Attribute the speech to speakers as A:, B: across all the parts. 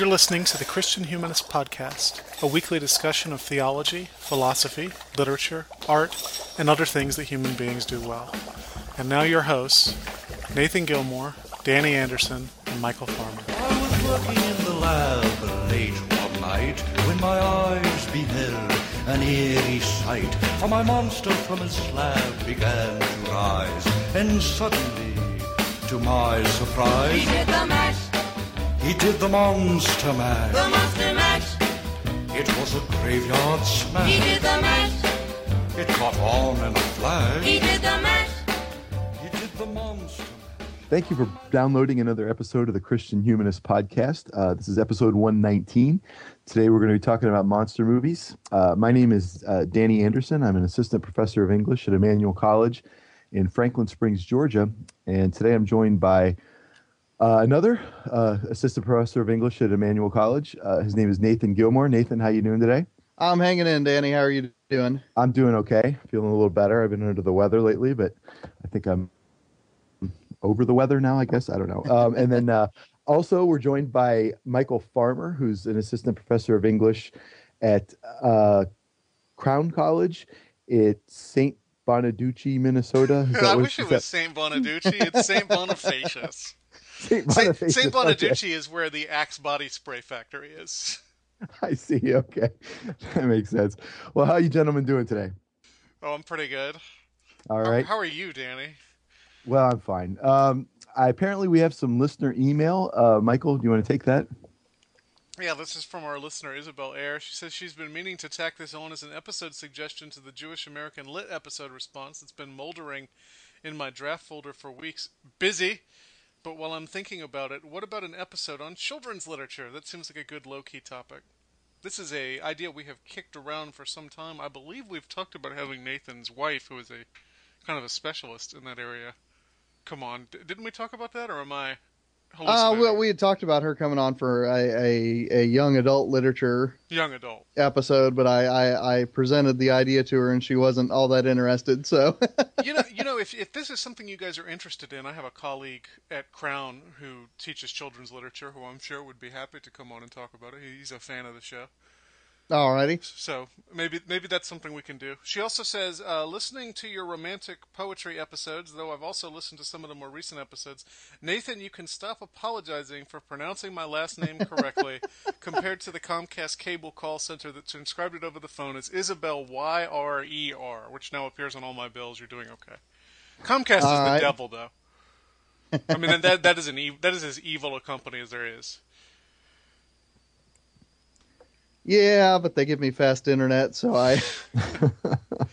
A: You're listening to the Christian Humanist Podcast, a weekly discussion of theology, philosophy, literature, art, and other things that human beings do well. And now your hosts, Nathan Gilmour, Danny Anderson, and Michial Farmer.
B: I was working in the lab late one night when my eyes beheld an eerie sight. For my monster from his slab began to rise, and suddenly, to my surprise,
C: He did the mash,
B: he did the monster mash.
C: the monster mash.
B: It was a graveyard smash.
C: He
B: smash.
C: did the mash,
B: It caught on in a flash.
C: he did the mash.
B: He did the monster mash.
D: Thank you for downloading another episode of the Christian Humanist Podcast. Uh, this is episode 119. Today we're going to be talking about monster movies. Uh, my name is uh, Danny Anderson. I'm an assistant professor of English at Emmanuel College in Franklin Springs, Georgia. And today I'm joined by uh, another uh, assistant professor of English at Emmanuel College. Uh, his name is Nathan Gilmour. Nathan, how you doing today?
E: I'm hanging in, Danny. How are you doing?
D: I'm doing okay. Feeling a little better. I've been under the weather lately, but I think I'm over the weather now, I guess. I don't know. Um, and then uh, also, we're joined by Michial Farmer, who's an assistant professor of English at uh, Crown College at St. Bonaduce, Minnesota. Is that
A: I
D: what-
A: wish
D: is
A: it was St. Bonaduce. It's St. Bonifacius.
D: St. Bonifacius,
A: St.
D: okay.
A: Is where the Axe body spray factory is.
D: I see. Okay. That makes sense. Well, how you gentlemen doing today?
A: Oh, I'm pretty good.
D: All right.
A: How- How, are you, Danny?
D: Well, I'm fine. Um, I, apparently, we have some listener email. Uh, Michial, do you want to take that?
A: Yeah, this is from our listener Isabel Ayer. She says she's been meaning to tack this on as an episode suggestion to the Jewish American Lit episode response that's been moldering in my draft folder for weeks. Busy, but while I'm thinking about it, what about an episode on children's literature? That seems like a good low-key topic. This is a idea we have kicked around for some time. I believe we've talked about having Nathan's wife, who is a kind of a specialist in that area. Come on, didn't we talk about that, or am I?
E: Uh, well, we had talked about her coming on for a, a, a young adult literature
A: young adult.
E: episode, but I, I, I presented the idea to her and she wasn't all that interested. So,
A: you know, you know, if if this is something you guys are interested in, I have a colleague at Crown who teaches children's literature, who I'm sure would be happy to come on and talk about it. He's a fan of the show,
E: alrighty.
A: so maybe maybe that's something we can do. She also says, uh, listening to your romantic poetry episodes, though I've also listened to some of the more recent episodes. Nathan, you can stop apologizing for pronouncing my last name correctly, compared to the Comcast cable call center that transcribed it over the phone as Isabel Y R E R, which now appears on all my bills. You're doing okay. Comcast is
E: All
A: the devil, though. I mean, that that is an ev- that is as evil a company as there is.
E: Yeah, but they give me fast internet, so I.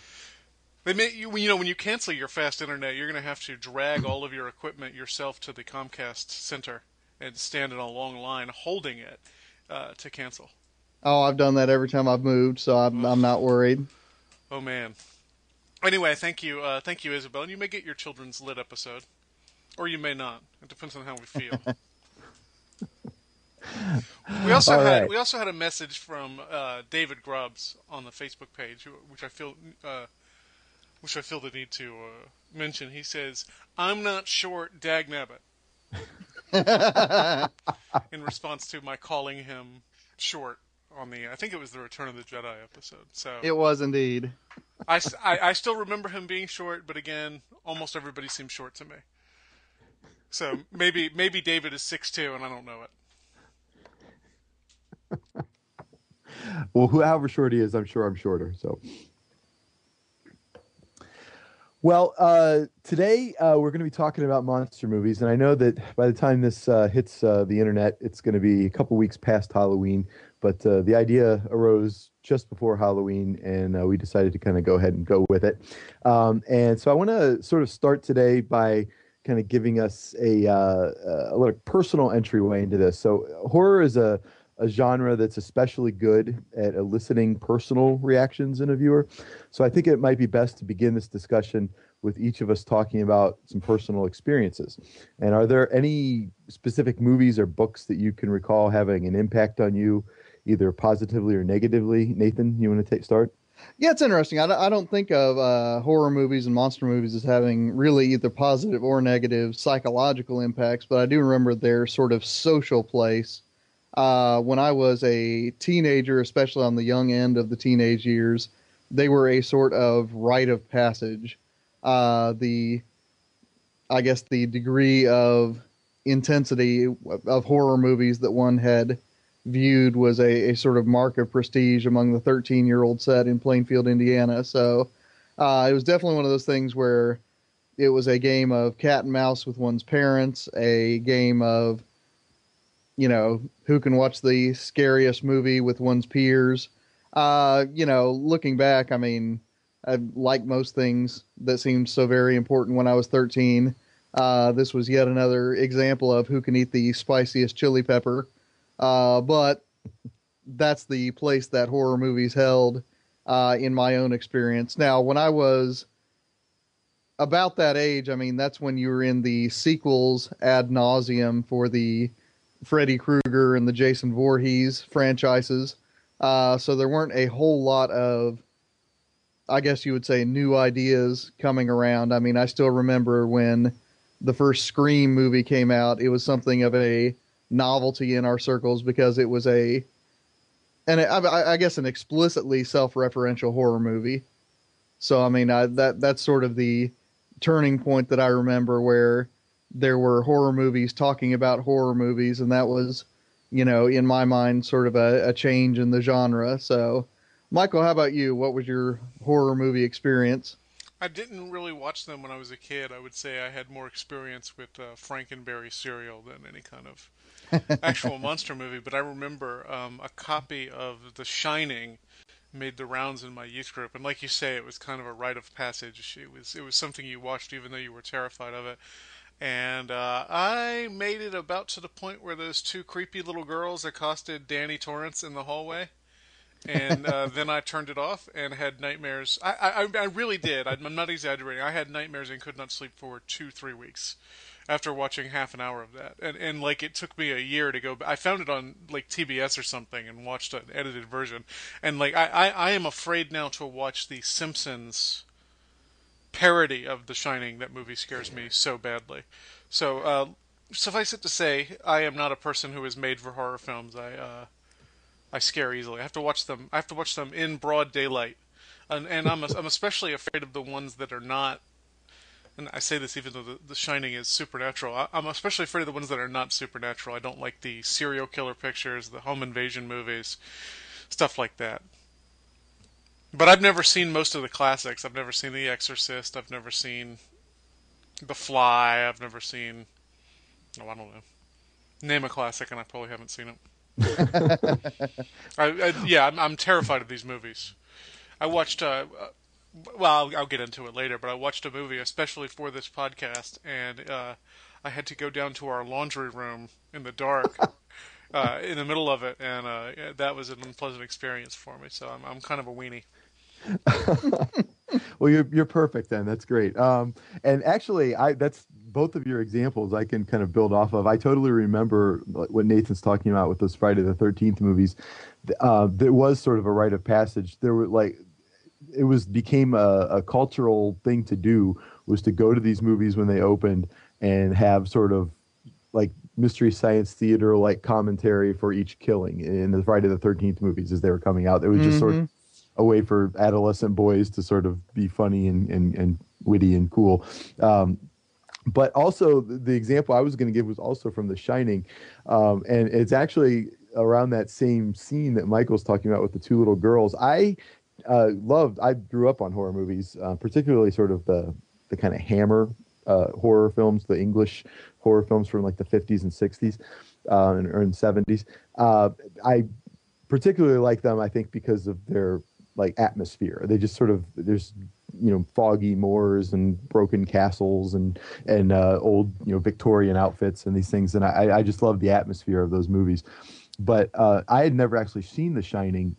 A: They may you you know when you cancel your fast internet, you're going to have to drag all of your equipment yourself to the Comcast center and stand in a long line holding it uh, to cancel.
E: Oh, I've done that every time I've moved, so I'm, I'm not worried.
A: Oh man. Anyway, thank you, uh, thank you, Isabel. And you may get your children's lit episode, or you may not. It depends on how we feel. we also
D: All
A: had
D: right.
A: we also had a message from uh, David Grubbs on the Facebook page, which I feel uh, which I feel the need to uh, mention. He says, "I'm not short, dag nabbit," in response to my calling him short on the I think it was the Return of the Jedi episode. So
E: It was indeed.
A: I I still remember him being short, but again, almost everybody seems short to me. So maybe maybe David is six two, and I don't know it.
D: Well, however short he is, I'm sure I'm shorter. So, well, uh, today uh, we're going to be talking about monster movies, and I know that by the time this uh, hits uh, the internet, it's going to be a couple weeks past Halloween. But uh, the idea arose just before Halloween, and uh, we decided to kind of go ahead and go with it. Um, and so I want to sort of start today by kind of giving us a, a little personal entryway into this. So horror is a a genre that's especially good at eliciting personal reactions in a viewer. So I think it might be best to begin this discussion with each of us talking about some personal experiences. And are there any specific movies or books that you can recall having an impact on you, either positively or negatively? Nathan, you want to take start?
E: Yeah, it's interesting. I, I don't think of uh, horror movies and monster movies as having really either positive or negative psychological impacts, but I do remember their sort of social place uh, when I was a teenager, especially on the young end of the teenage years, they were a sort of rite of passage. Uh, the, I guess, the degree of intensity of horror movies that one had viewed was a, a sort of mark of prestige among the 13 year old set in Plainfield, Indiana. So uh, it was definitely one of those things where it was a game of cat and mouse with one's parents, a game of, you know, who can watch the scariest movie with one's peers. Uh, you know, looking back, I mean, I like most things that seemed so very important when I was 13. Uh, this was yet another example of who can eat the spiciest chili pepper. Uh, but that's the place that horror movies held uh, in my own experience. Now, when I was about that age, I mean, that's when you were in the sequels ad nauseum for the Freddy Krueger and the Jason Voorhees franchises. Uh, so there weren't a whole lot of, I guess you would say, new ideas coming around. I mean, I still remember when the first Scream movie came out, it was something of a novelty in our circles because it was a, and I, I guess an explicitly self-referential horror movie. So I mean, I, that that's sort of the turning point that I remember where there were horror movies talking about horror movies, and that was, you know, in my mind, sort of a, a change in the genre. So, Michial, how about you? What was your horror movie experience?
A: I didn't really watch them when I was a kid. I would say I had more experience with uh, Frankenberry cereal than any kind of actual monster movie. But I remember um, a copy of The Shining made the rounds in my youth group, and like you say, it was kind of a rite of passage. It was it was something you watched even though you were terrified of it. And uh, I made it about to the point where those two creepy little girls accosted Danny Torrance in the hallway and uh, then I turned it off and had nightmares. I, I, I really did. I'm not exaggerating. I had nightmares and could not sleep for two, three weeks after watching half an hour of that. And and like it took me a year to go. I found it on like TBS or something and watched an edited version. And like I, I, I am afraid now to watch the Simpsons parody of The Shining. That movie scares me so badly. So uh, suffice it to say, I am not a person who is made for horror films. I uh, I scare easily. I have to watch them. I have to watch them in broad daylight, and, and I'm I'm especially afraid of the ones that are not. And I say this even though the, the Shining is supernatural. I, I'm especially afraid of the ones that are not supernatural. I don't like the serial killer pictures, the home invasion movies, stuff like that. But I've never seen most of the classics. I've never seen The Exorcist. I've never seen The Fly. I've never seen. Oh, I don't know. Name a classic, and I probably haven't seen it. I, I, yeah, I'm, I'm terrified of these movies. I watched, uh, uh, well, I'll, I'll, get into it later, but I watched a movie especially for this podcast, and uh, I had to go down to our laundry room in the dark. Uh, in the middle of it, and uh, that was an unpleasant experience for me. So I'm, I'm kind of a weenie.
D: well, you're you're perfect then. That's great. Um, and actually, I that's both of your examples I can kind of build off of. I totally remember what Nathan's talking about with those Friday the Thirteenth movies. Uh, there was sort of a rite of passage. There were like it was became a, a cultural thing to do was to go to these movies when they opened and have sort of like mystery science theater like commentary for each killing in the Friday the Thirteenth movies as they were coming out. It was just mm-hmm. sort of. A way for adolescent boys to sort of be funny and and, and witty and cool. Um, but also the example I was going to give was also from The Shining, um, and it's actually around that same scene that Michial's talking about with the two little girls. I uh, loved. I grew up on horror movies, uh, particularly sort of the the kind of Hammer uh, horror films, the English horror films from like the 50s and 60s uh, and, or 70s. Uh, I particularly like them, I think, because of their like atmosphere. They just sort of there's you know foggy moors and broken castles and and uh, old you know Victorian outfits and these things. And I, I just love the atmosphere of those movies. But uh, I had never actually seen The Shining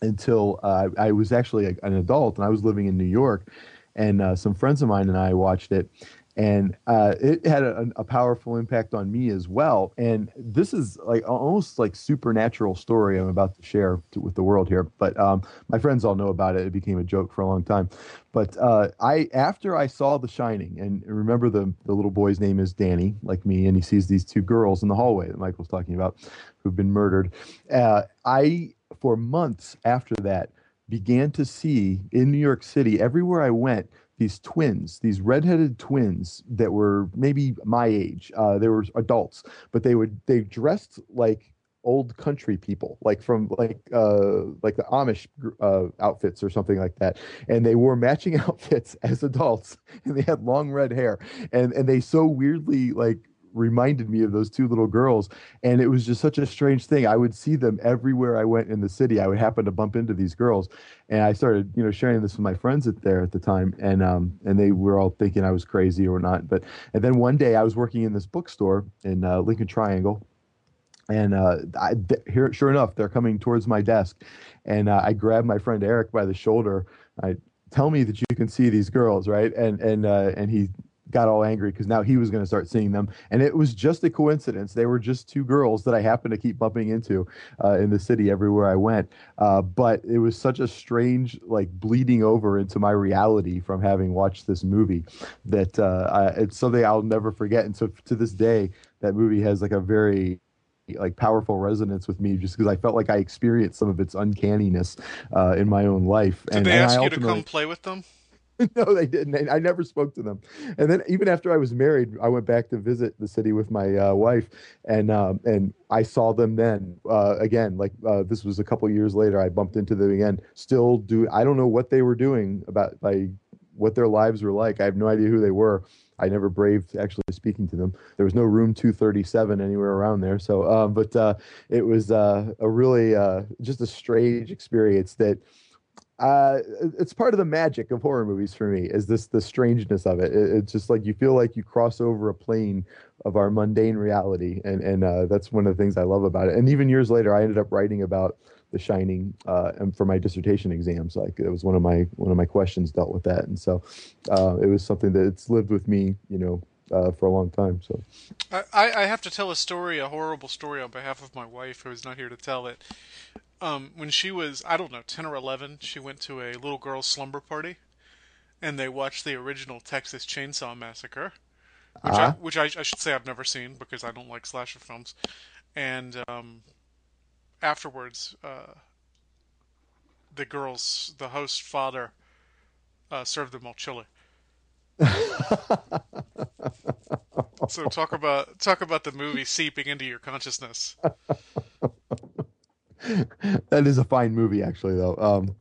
D: until uh, I was actually an adult and I was living in New York, and uh, some friends of mine and I watched it. And uh, it had a, a powerful impact on me as well. And this is like almost like supernatural story I'm about to share to, with the world here. But um, my friends all know about it. It became a joke for a long time. But uh, I after I saw The Shining, and remember the the little boy's name is Danny, like me, and he sees these two girls in the hallway that Michial's talking about, who've been murdered. Uh, I for months after that began to see in New York City everywhere I went these twins, these redheaded twins that were maybe my age. Uh, they were adults, but they would they dressed like old country people, like from like uh, like the Amish uh, outfits or something like that, and they wore matching outfits as adults, and they had long red hair, and and they so weirdly like reminded me of those two little girls and it was just such a strange thing i would see them everywhere i went in the city i would happen to bump into these girls and i started you know sharing this with my friends at there at the time and um and they were all thinking i was crazy or not but and then one day i was working in this bookstore in uh, lincoln triangle and uh, I, here, sure enough, they're coming towards my desk, and uh, I grab my friend Eric by the shoulder. I tell me that you can see these girls, right? And and uh, and he got all angry because now he was going to start seeing them. And it was just a coincidence. They were just two girls that I happened to keep bumping into uh, in the city everywhere I went. Uh, but it was such a strange, like, bleeding over into my reality from having watched this movie that uh, I, it's something I'll never forget. And so to this day, that movie has like a very like powerful resonance with me just because I felt like I experienced some of its uncanniness uh, in my own life.
A: Did
D: and,
A: they
D: and
A: ask
D: I
A: you to come play with them?
D: no, they didn't. I never spoke to them. And then even after I was married, I went back to visit the city with my uh, wife, and um, and I saw them then uh, again. Like uh, this was a couple years later. I bumped into them again. Still do. I don't know what they were doing about like what their lives were like. I have no idea who they were. I never braved actually speaking to them. There was no room 237 anywhere around there. So, um, but uh, it was uh, a really uh, just a strange experience that uh, it's part of the magic of horror movies for me is this the strangeness of it. it. It's just like you feel like you cross over a plane of our mundane reality, and and uh, that's one of the things I love about it. And even years later, I ended up writing about The Shining, uh, for my dissertation exams, like it was one of my one of my questions dealt with that, and so uh, it was something that it's lived with me, you know, uh, for a long time. So
A: I I have to tell a story, a horrible story, on behalf of my wife, who is not here to tell it. Um, when she was, I don't know, 10 or 11, she went to a little girl's slumber party, and they watched the original Texas Chainsaw Massacre, which, I,
D: Ah.
A: which I, I should say I've never seen because I don't like slasher films. And um, afterwards, uh, the girls, the host father, uh, served them all chili. so talk about talk about the movie seeping into your consciousness.
D: that is a fine movie, actually, though. Um,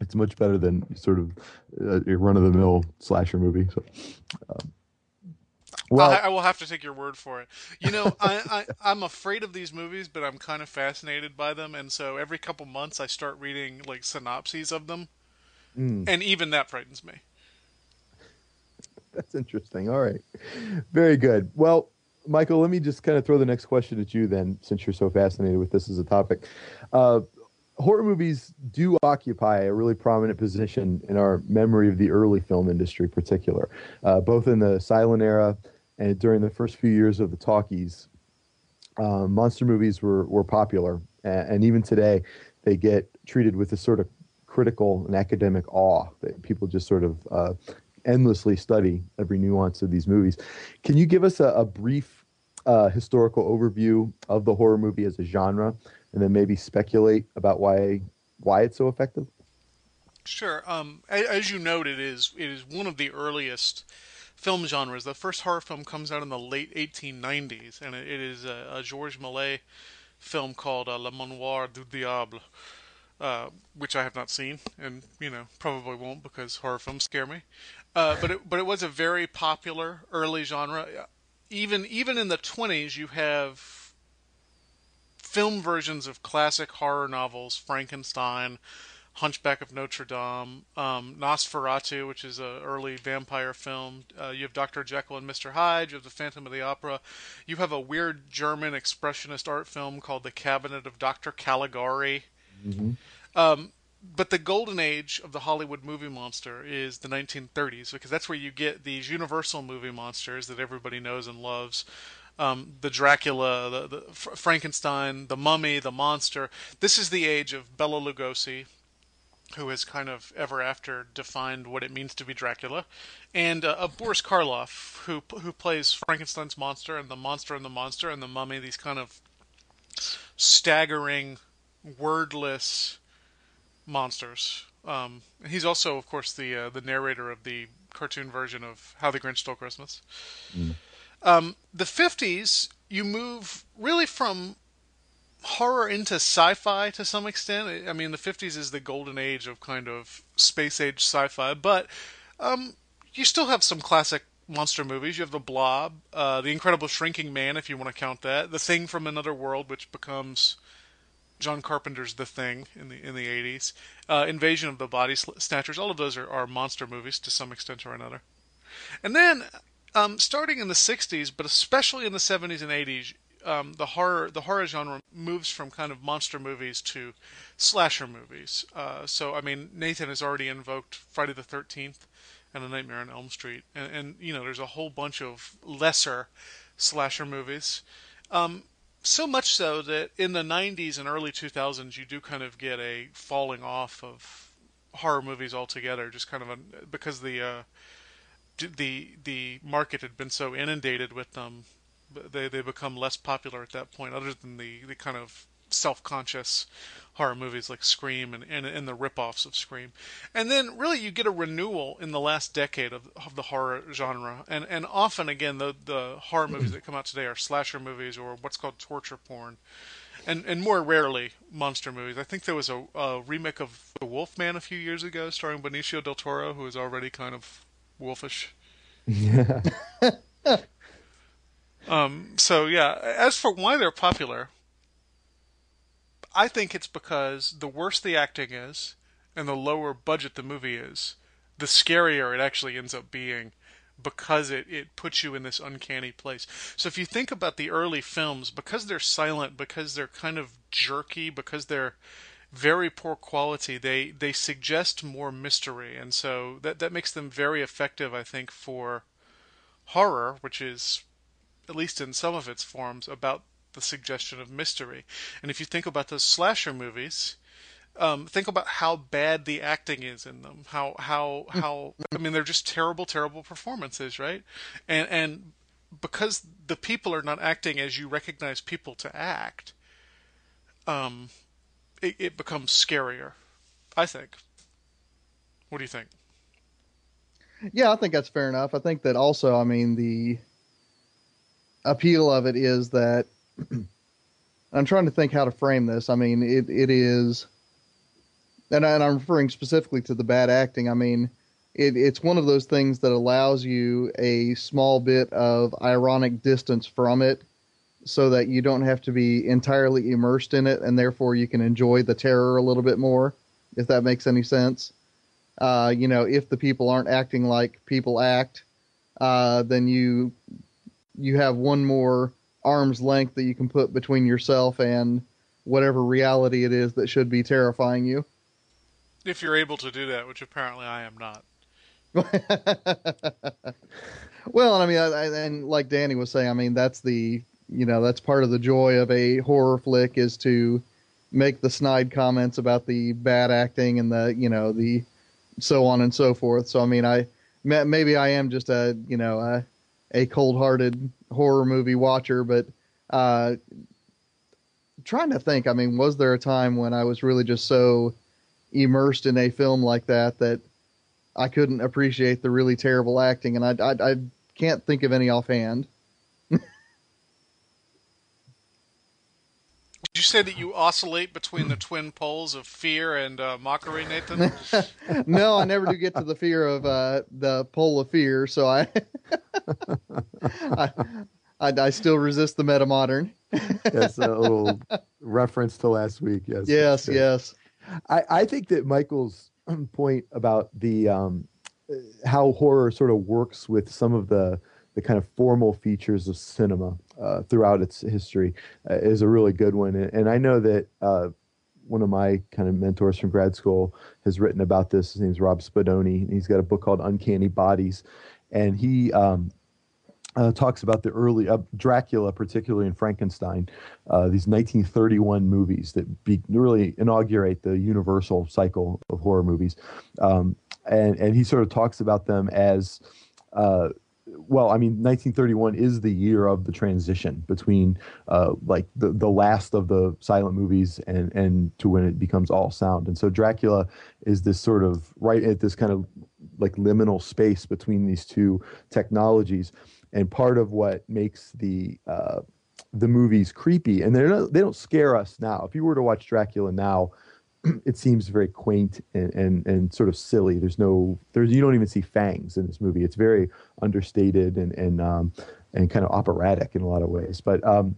D: it's much better than sort of uh, a run of the mill slasher movie. So, um, well,
A: I, I will have to take your word for it. You know, I, I I'm afraid of these movies, but I'm kind of fascinated by them, and so every couple months I start reading like synopses of them,
D: Mm.
A: and even that frightens me.
D: That's interesting. All right. Very good. Well, Michial, let me just kind of throw the next question at you then, since you're so fascinated with this as a topic. Uh, horror movies do occupy a really prominent position in our memory of the early film industry, in particular, uh, both in the silent era and during the first few years of the talkies. Uh, monster movies were, were popular, and, and even today, they get treated with this sort of critical and academic awe that people just sort of uh, endlessly study every nuance of these movies. Can you give us a, a brief uh, historical overview of the horror movie as a genre, and then maybe speculate about why why it's so effective?
A: Sure. Um, as you note, it is it is one of the earliest film genres. The first horror film comes out in the late 1890s, and it, is a, a Georges Méliès film called uh, Le Manoir du Diable, uh, which I have not seen, and you know probably won't because horror films scare me. Uh, but it but it was a very popular early genre. Even even in the 20s, you have film versions of classic horror novels, Frankenstein. Hunchback of Notre Dame, um, Nosferatu, which is an early vampire film. Uh, you have Dr. Jekyll and Mr. Hyde. You have The Phantom of the Opera. You have a weird German expressionist art film called The Cabinet of Dr. Caligari. Um, but the golden age of the Hollywood movie monster is the 1930s because that's where you get these universal movie monsters that everybody knows and loves. Um, the Dracula, the, the Frankenstein, the Mummy, the Monster. This is the age of Bela Lugosi, who has kind of ever after defined what it means to be Dracula, and uh, uh, Boris Karloff, who who plays Frankenstein's monster and the monster and the monster and the mummy. These kind of staggering, wordless monsters. Um, he's also, of course, the uh, the narrator of the cartoon version of How the Grinch Stole Christmas. Um, the fifties, you move really from horror into sci-fi to some extent. I mean, the 50s is the golden age of kind of space age sci-fi, but um, you still have some classic monster movies. You have The Blob, uh, The Incredible Shrinking Man, if you want to count that, The Thing from Another World, which becomes John Carpenter's The Thing in the in the 80s, uh, Invasion of the Body Snatchers. All of those are, are monster movies to some extent or another. And then, um, starting in the 60s, but especially in the 70s and 80s, um, the horror the horror genre moves from kind of monster movies to slasher movies. Uh, so I mean, Nathan has already invoked Friday the Thirteenth and A Nightmare on Elm Street, and, and you know, there's a whole bunch of lesser slasher movies. Um, so much so that in the 90s and early 2000s, you do kind of get a falling off of horror movies altogether, just kind of a, because the uh, the the market had been so inundated with them they they become less popular at that point, other than the, the kind of self-conscious horror movies like Scream and, and, and the rip-offs of Scream. And then really you get a renewal in the last decade of, of the horror genre. And and often again the the horror movies that come out today are slasher movies or what's called torture porn. And and more rarely monster movies. I think there was a, a remake of The Wolfman a few years ago starring Benicio del Toro who is already kind of wolfish.
D: Yeah.
A: Um, so yeah, as for why they're popular, I think it's because the worse the acting is, and the lower budget the movie is, the scarier it actually ends up being because it, it puts you in this uncanny place. So if you think about the early films, because they're silent, because they're kind of jerky, because they're very poor quality, they, they suggest more mystery. And so that, that makes them very effective, I think, for horror, which is at least in some of its forms, about the suggestion of mystery. And if you think about those slasher movies, um, think about how bad the acting is in them. How how how I mean, they're just terrible, terrible performances, right? And and because the people are not acting as you recognize people to act, um, it, it becomes scarier. I think. What do you think?
E: Yeah, I think that's fair enough. I think that also, I mean, the appeal of it is that I'm trying to think how to frame this. I mean, it, it is, and, I, and I'm referring specifically to the bad acting. I mean, it, it's one of those things that allows you a small bit of ironic distance from it so that you don't have to be entirely immersed in it and therefore you can enjoy the terror a little bit more, if that makes any sense. Uh, you know, if the people aren't acting like people act, uh, then you you have one more arm's length that you can put between yourself and whatever reality it is that should be terrifying you.
A: If you're able to do that, which apparently I am not.
E: well, I mean, I, I, and like Danny was saying, I mean, that's the you know that's part of the joy of a horror flick is to make the snide comments about the bad acting and the you know the so on and so forth. So I mean, I maybe I am just a you know a, a cold-hearted horror movie watcher, but uh, trying to think. I mean, was there a time when I was really just so immersed in a film like that that I couldn't appreciate the really terrible acting? And I I, I can't think of any offhand.
A: You say that you oscillate between the twin poles of fear and uh, mockery, Nathan?
E: no, I never do get to the fear of uh, the pole of fear, so I, I, I, I still resist the meta modern.
D: That's a little reference to last week. Yes.
E: Yes. Yes.
D: I, I think that Michial's point about the um, how horror sort of works with some of the the kind of formal features of cinema uh, throughout its history uh, is a really good one. And, and I know that uh, one of my kind of mentors from grad school has written about this. His name's Rob Spadoni. And he's got a book called Uncanny Bodies, and he um, uh, talks about the early uh, Dracula, particularly in Frankenstein, uh, these 1931 movies that be, really inaugurate the universal cycle of horror movies, um, and and he sort of talks about them as. Uh, well, I mean, 1931 is the year of the transition between uh, like the, the last of the silent movies and, and to when it becomes all sound. And so Dracula is this sort of right at this kind of like liminal space between these two technologies and part of what makes the uh, the movies creepy and they're not, they don't scare us now if you were to watch dracula now it seems very quaint and, and, and sort of silly. There's no there's you don't even see fangs in this movie. It's very understated and and um, and kind of operatic in a lot of ways. But um,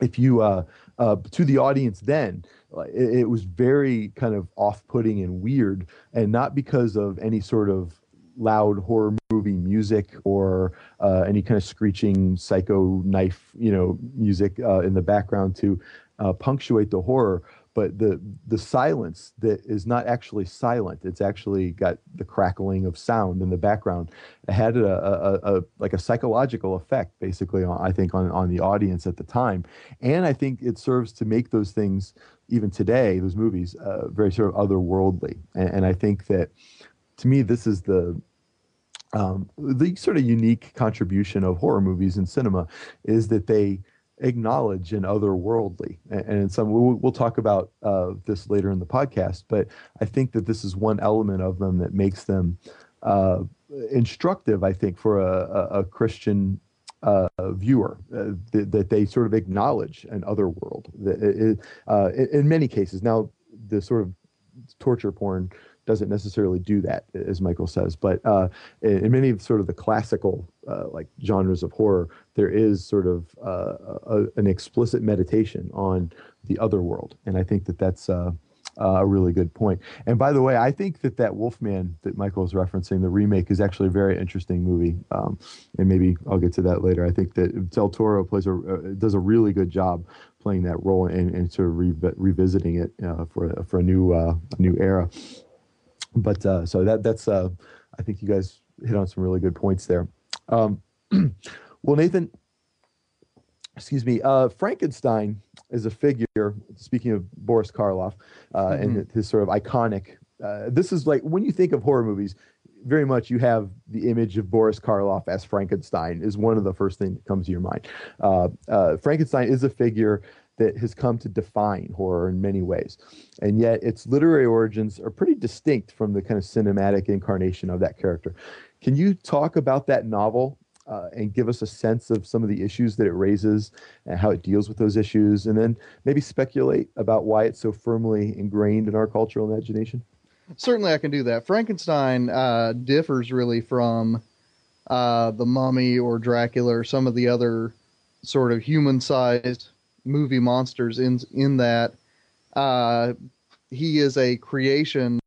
D: if you uh, uh, to the audience then it, it was very kind of off-putting and weird and not because of any sort of loud horror movie music or uh, any kind of screeching psycho knife, you know, music uh, in the background to uh, punctuate the horror. But the the silence that is not actually silent; it's actually got the crackling of sound in the background. It had a, a, a like a psychological effect, basically, on, I think, on on the audience at the time, and I think it serves to make those things even today, those movies, uh, very sort of otherworldly. And, and I think that to me, this is the um, the sort of unique contribution of horror movies in cinema is that they acknowledge an otherworldly. And, and some we'll, talk about uh, this later in the podcast, but I think that this is one element of them that makes them uh, instructive. I think for a, a, Christian uh, viewer uh, that, they sort of acknowledge an other world. Uh, in many cases, now the sort of torture porn doesn't necessarily do that, as Michial says. But uh, in, in, many of sort of the classical uh, like genres of horror, there is sort of uh, a, an explicit meditation on the other world, and I think that that's uh, a really good point. And by the way, I think that that Wolfman that Michial is referencing, the remake, is actually a very interesting movie, um, and maybe I'll get to that later. I think that Del Toro plays a uh, does a really good job playing that role and, and sort of re- revisiting it uh, for for a new a new era but uh, so that that's uh, I think you guys hit on some really good points there. Um, well, Nathan, excuse me, uh, Frankenstein is a figure. Speaking of Boris Karloff uh, mm-hmm. and his sort of iconic. Uh, this is like when you think of horror movies, very much you have the image of Boris Karloff as Frankenstein is one of the first things that comes to your mind. Uh, uh, Frankenstein is a figure that has come to define horror in many ways. And yet its literary origins are pretty distinct from the kind of cinematic incarnation of that character. Can you talk about that novel uh, and give us a sense of some of the issues that it raises and how it deals with those issues, and then maybe speculate about why it's so firmly ingrained in our cultural imagination?
E: Certainly, I can do that. Frankenstein uh, differs really from uh, the Mummy or Dracula or some of the other sort of human-sized movie monsters in in that uh, he is a creation,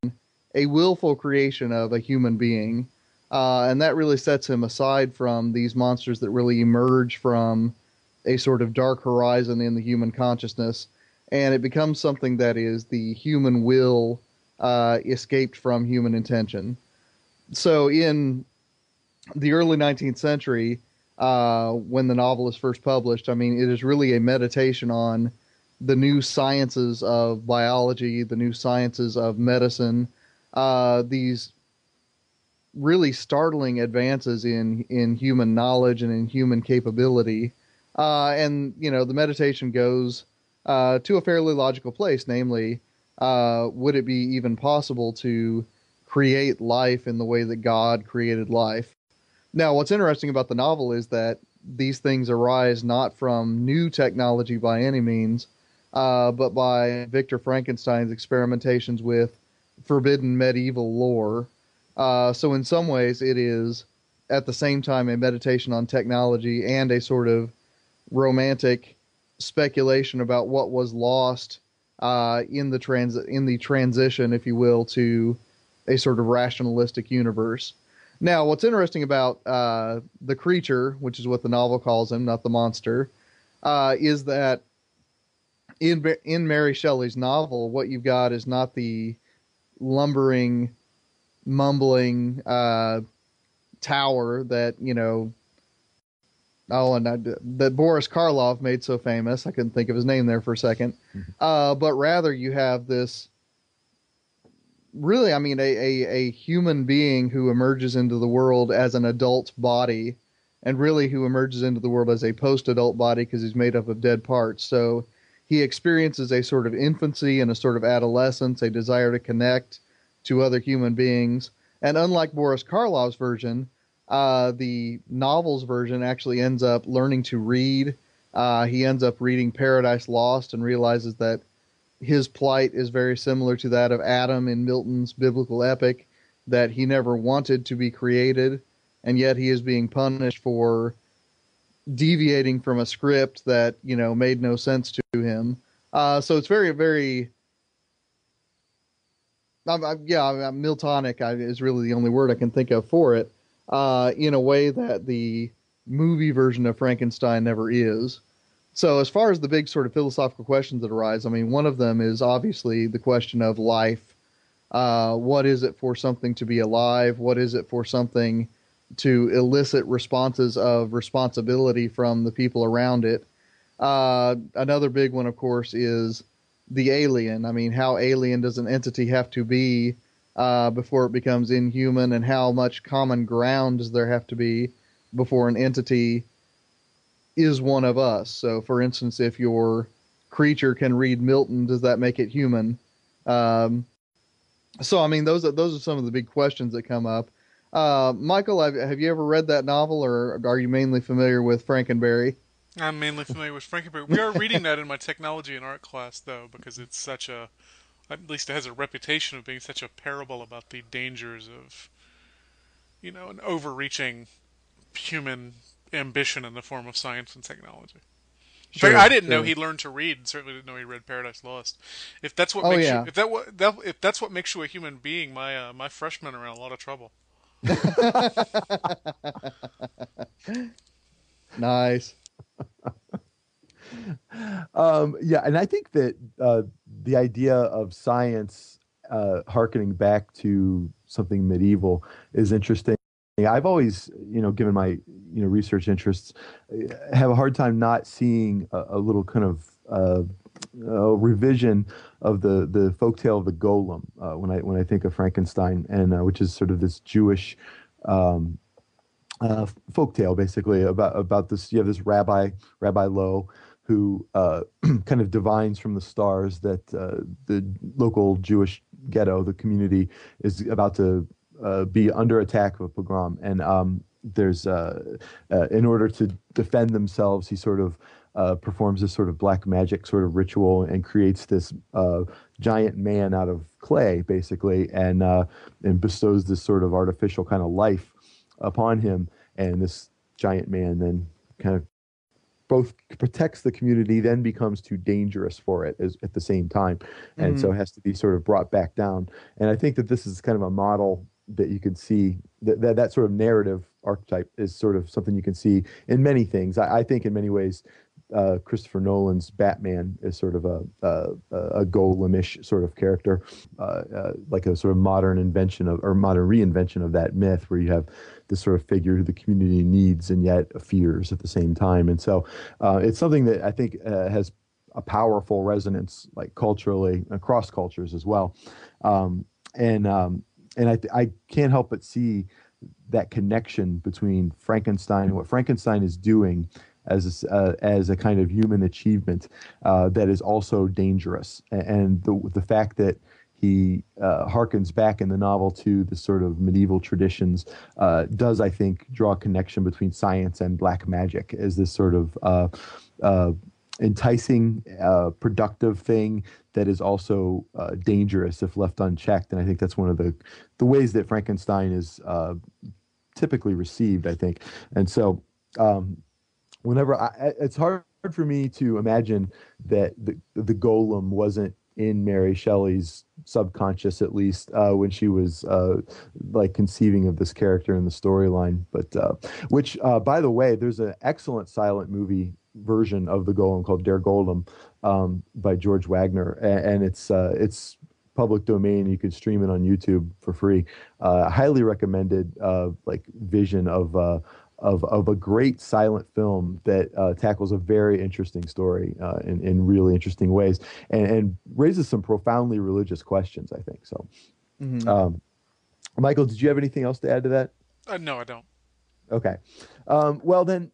E: a willful creation of a human being, uh, and that really sets him aside from these monsters that really emerge from a sort of dark horizon in the human consciousness, and it becomes something that is the human will uh, escaped from human intention. So in the early 19th century, uh, when the novel is first published. I mean, it is really a meditation on the new sciences of biology, the new sciences of medicine, uh, these really startling advances in in human knowledge and in human capability. Uh, and you know, the meditation goes uh, to a fairly logical place, namely, uh, would it be even possible to create life in the way that God created life? Now, what's interesting about the novel is that these things arise not from new technology by any means, uh, but by Victor Frankenstein's experimentations with forbidden medieval lore. Uh, so, in some ways, it is at the same time a meditation on technology and a sort of romantic speculation about what was lost uh, in the trans in the transition, if you will, to a sort of rationalistic universe. Now, what's interesting about uh, the creature, which is what the novel calls him, not the monster, uh, is that in in Mary Shelley's novel, what you've got is not the lumbering, mumbling uh, tower that you know. Oh, and I, that Boris Karloff made so famous. I couldn't think of his name there for a 2nd Uh, but rather, you have this. Really, I mean, a, a, a human being who emerges into the world as an adult body, and really who emerges into the world as a post adult body because he's made up of dead parts. So he experiences a sort of infancy and a sort of adolescence, a desire to connect to other human beings. And unlike Boris Karloff's version, uh, the novel's version actually ends up learning to read. Uh, he ends up reading Paradise Lost and realizes that his plight is very similar to that of Adam in Milton's biblical epic, that he never wanted to be created, and yet he is being punished for deviating from a script that you know made no sense to him. Uh, so it's very, very, I'm, I'm, yeah, I'm, Miltonic is really the only word I can think of for it. Uh, in a way that the movie version of Frankenstein never is. So as far as the big sort of philosophical questions that arise, I mean, one of them is obviously the question of life. Uh, what is it for something to be alive? What is it for something to elicit responses of responsibility from the people around it. Uh, another big one, of course, is the alien. I mean, how alien does an entity have to be uh, before it becomes inhuman, and how much common ground does there have to be before an entity is one of us? So, for instance, if your creature can read Milton, does that make it human? Um, so, I mean, those are those are some of the big questions that come up. Uh, Michial, have, have you ever read that novel, or are you mainly familiar with Frankenberry?
A: I'm mainly familiar with Frankenberry. We are reading that in my technology and art class, though, because it's such a, at least it has a reputation of being such a parable about the dangers of, you know, an overreaching human ambition in the form of science and technology.
E: Sure,
A: I didn't know
E: sure.
A: he learned to read. and Certainly didn't know he read Paradise Lost. If that's what
E: Oh,
A: makes
E: yeah.
A: you, if that, that if that's what makes you a human being, my uh, my freshmen are in a lot of trouble.
E: Nice.
D: Um, yeah, and I think that uh, the idea of science uh, harkening back to something medieval is interesting. I've always, you know, given my you know research interests, uh, have a hard time not seeing a, a little kind of uh, revision of the the folktale of the golem uh, when I when I think of Frankenstein, and uh, which is sort of this Jewish. Um, uh, folktale basically about about this you have this rabbi rabbi Loew who uh, kind of divines from the stars that the local Jewish ghetto, the community, is about to uh, be under attack of a pogrom, and um, there's uh, uh, in order to defend themselves, he sort of uh, performs this sort of black magic sort of ritual and creates this uh, giant man out of clay, basically, and uh, and bestows this sort of artificial kind of life upon him, and this giant man then kind of both protects the community, then becomes too dangerous for it as, at the same time, and so has to be sort of brought back down. And I think that this is kind of a model that you can see that that, that sort of narrative archetype is sort of something you can see in many things. I, I think in many ways. Uh, Christopher Nolan's Batman is sort of a a, a golemish sort of character, uh, uh, like a sort of modern invention of or modern reinvention of that myth, where you have this sort of figure who the community needs and yet fears at the same time. And so uh, it's something that I think uh, has a powerful resonance, like culturally across cultures as well. Um, and um, and I, I can't help but see that connection between Frankenstein and what Frankenstein is doing as a, uh, as a kind of human achievement uh, that is also dangerous, and the the fact that he uh, harkens back in the novel to the sort of medieval traditions uh, does, I think, draw a connection between science and black magic as this sort of uh, uh, enticing, uh, productive thing that is also uh, dangerous if left unchecked. And I think that's one of the the ways that Frankenstein is uh, typically received. I think, and so. Um, whenever I, it's hard for me to imagine that the the golem wasn't in Mary Shelley's subconscious at least uh, when she was uh, like conceiving of this character in the storyline. But uh, which, uh, by the way, there's an excellent silent movie version of the Golem called Der Golem um, by George Wagner, and, and it's uh, it's public domain. You can stream it on YouTube for free. Uh, highly recommended, uh, like vision of uh, of of a great silent film that uh, tackles a very interesting story uh, in in really interesting ways and, and raises some profoundly religious questions. I think so.
E: Mhm.
D: Um, Michial, did you have anything else to add to that?
A: Uh, no, I don't.
D: Okay. Um, well, then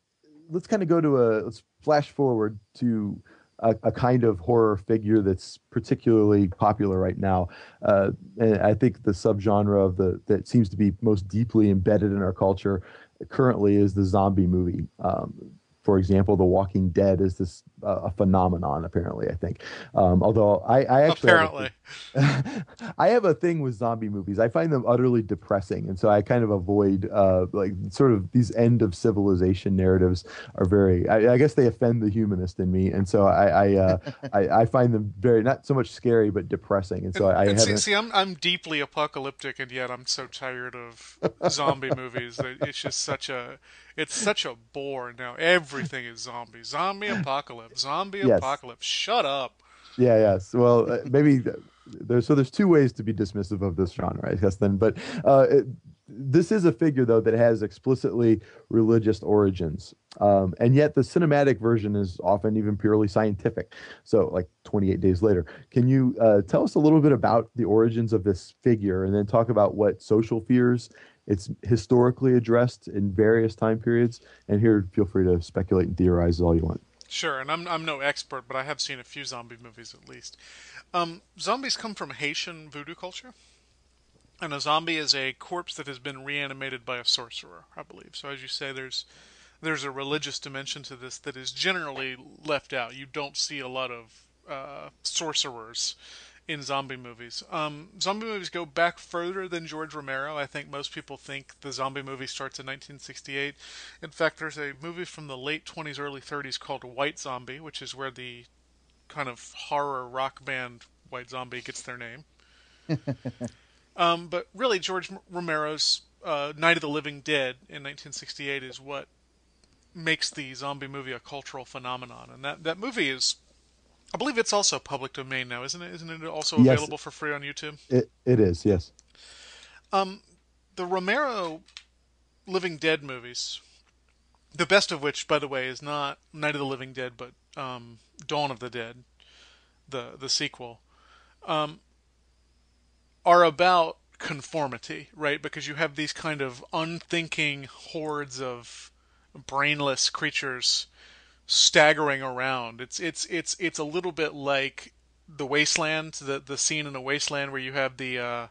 D: let's kind of go to a let's flash forward to a, a kind of horror figure that's particularly popular right now. Uh, and I think the subgenre of the that seems to be most deeply embedded in our culture currently is the zombie movie. Um, for example, The Walking Dead is this a phenomenon. Apparently, I think. Um, although I, I actually have a-
A: Apparently.
D: I have a thing with zombie movies. I find them utterly depressing, and so I kind of avoid uh, like sort of these end of civilization narratives are very. I, I guess they offend the humanist in me, and so I I, uh, I I find them very not so much scary but depressing, and so I, I
A: and see, see, I'm I'm deeply apocalyptic, and yet I'm so tired of zombie movies. that It's just such a it's such a bore now. Everything is zombie, zombie apocalypse, zombie
D: Yes.
A: apocalypse. Shut up.
D: Yeah, yes. Well, uh, maybe there's so there's two ways to be dismissive of this genre, I guess. Then, but uh, it, this is a figure though that has explicitly religious origins, um, and yet the cinematic version is often even purely scientific. So, like 28 Days Later, can you uh, tell us a little bit about the origins of this figure, and then talk about what social fears it's historically addressed in various time periods? And here, feel free to speculate and theorize all you want.
A: Sure, and I'm I'm no expert, but I have seen a few zombie movies at least. Um, zombies come from Haitian voodoo culture, and a zombie is a corpse that has been reanimated by a sorcerer, I believe. So as you say, there's there's a religious dimension to this that is generally left out. You don't see a lot of uh, sorcerers in zombie movies. Um, zombie movies go back further than George Romero. I think most people think the zombie movie starts in 1968. In fact, there's a movie from the late 20s, early 30s called White Zombie, which is where the kind of horror rock band White Zombie gets their name. um, but really, George Romero's uh, Night of the Living Dead in 1968 is what makes the zombie movie a cultural phenomenon, and that that movie is. I believe it's also public domain now, isn't it? Isn't it also
D: Yes.
A: available for free on YouTube?
D: It it is yes.
A: Um, the Romero Living Dead movies, the best of which, by the way, is not Night of the Living Dead, but um, Dawn of the Dead, the the sequel, um, are about conformity, right? Because you have these kind of unthinking hordes of brainless creatures staggering around. It's it's it's it's a little bit like the wasteland, the the scene in the wasteland where you have the uh,